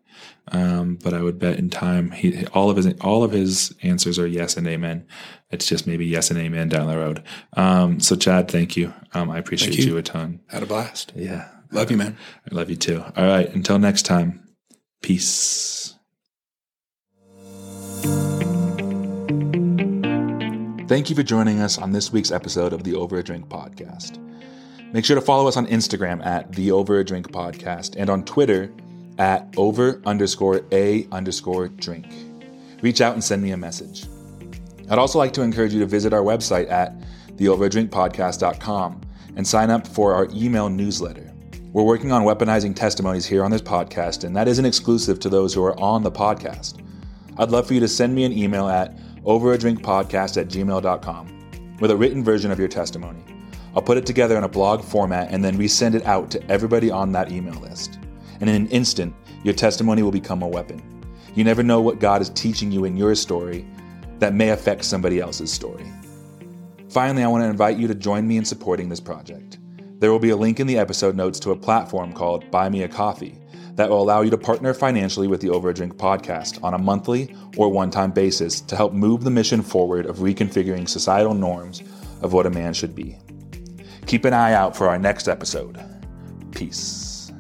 Um, but I would bet in time, he, all of his all of his answers are yes and amen. It's just maybe yes and amen down the road. Um, so Chad, thank you. Um, I appreciate you. you a ton. Had a blast. Yeah, Love you, man. I love you too. All right, until next time, peace. Thank you for joining us on this week's episode of the Over a Drink podcast. Make sure to follow us on Instagram at the Over a Drink podcast and on Twitter at over underscore a underscore drink. Reach out and send me a message. I'd also like to encourage you to visit our website at theoverdrinkpodcast.com and sign up for our email newsletter. We're working on weaponizing testimonies here on this podcast, and that isn't exclusive to those who are on the podcast. I'd love for you to send me an email at overadrinkpodcast at gmail.com with a written version of your testimony. I'll put it together in a blog format and then resend it out to everybody on that email list. And in an instant, your testimony will become a weapon. You never know what God is teaching you in your story that may affect somebody else's story. Finally, I want to invite you to join me in supporting this project. There will be a link in the episode notes to a platform called Buy Me a Coffee that will allow you to partner financially with the Over a Drink podcast on a monthly or one time basis to help move the mission forward of reconfiguring societal norms of what a man should be. Keep an eye out for our next episode. Peace.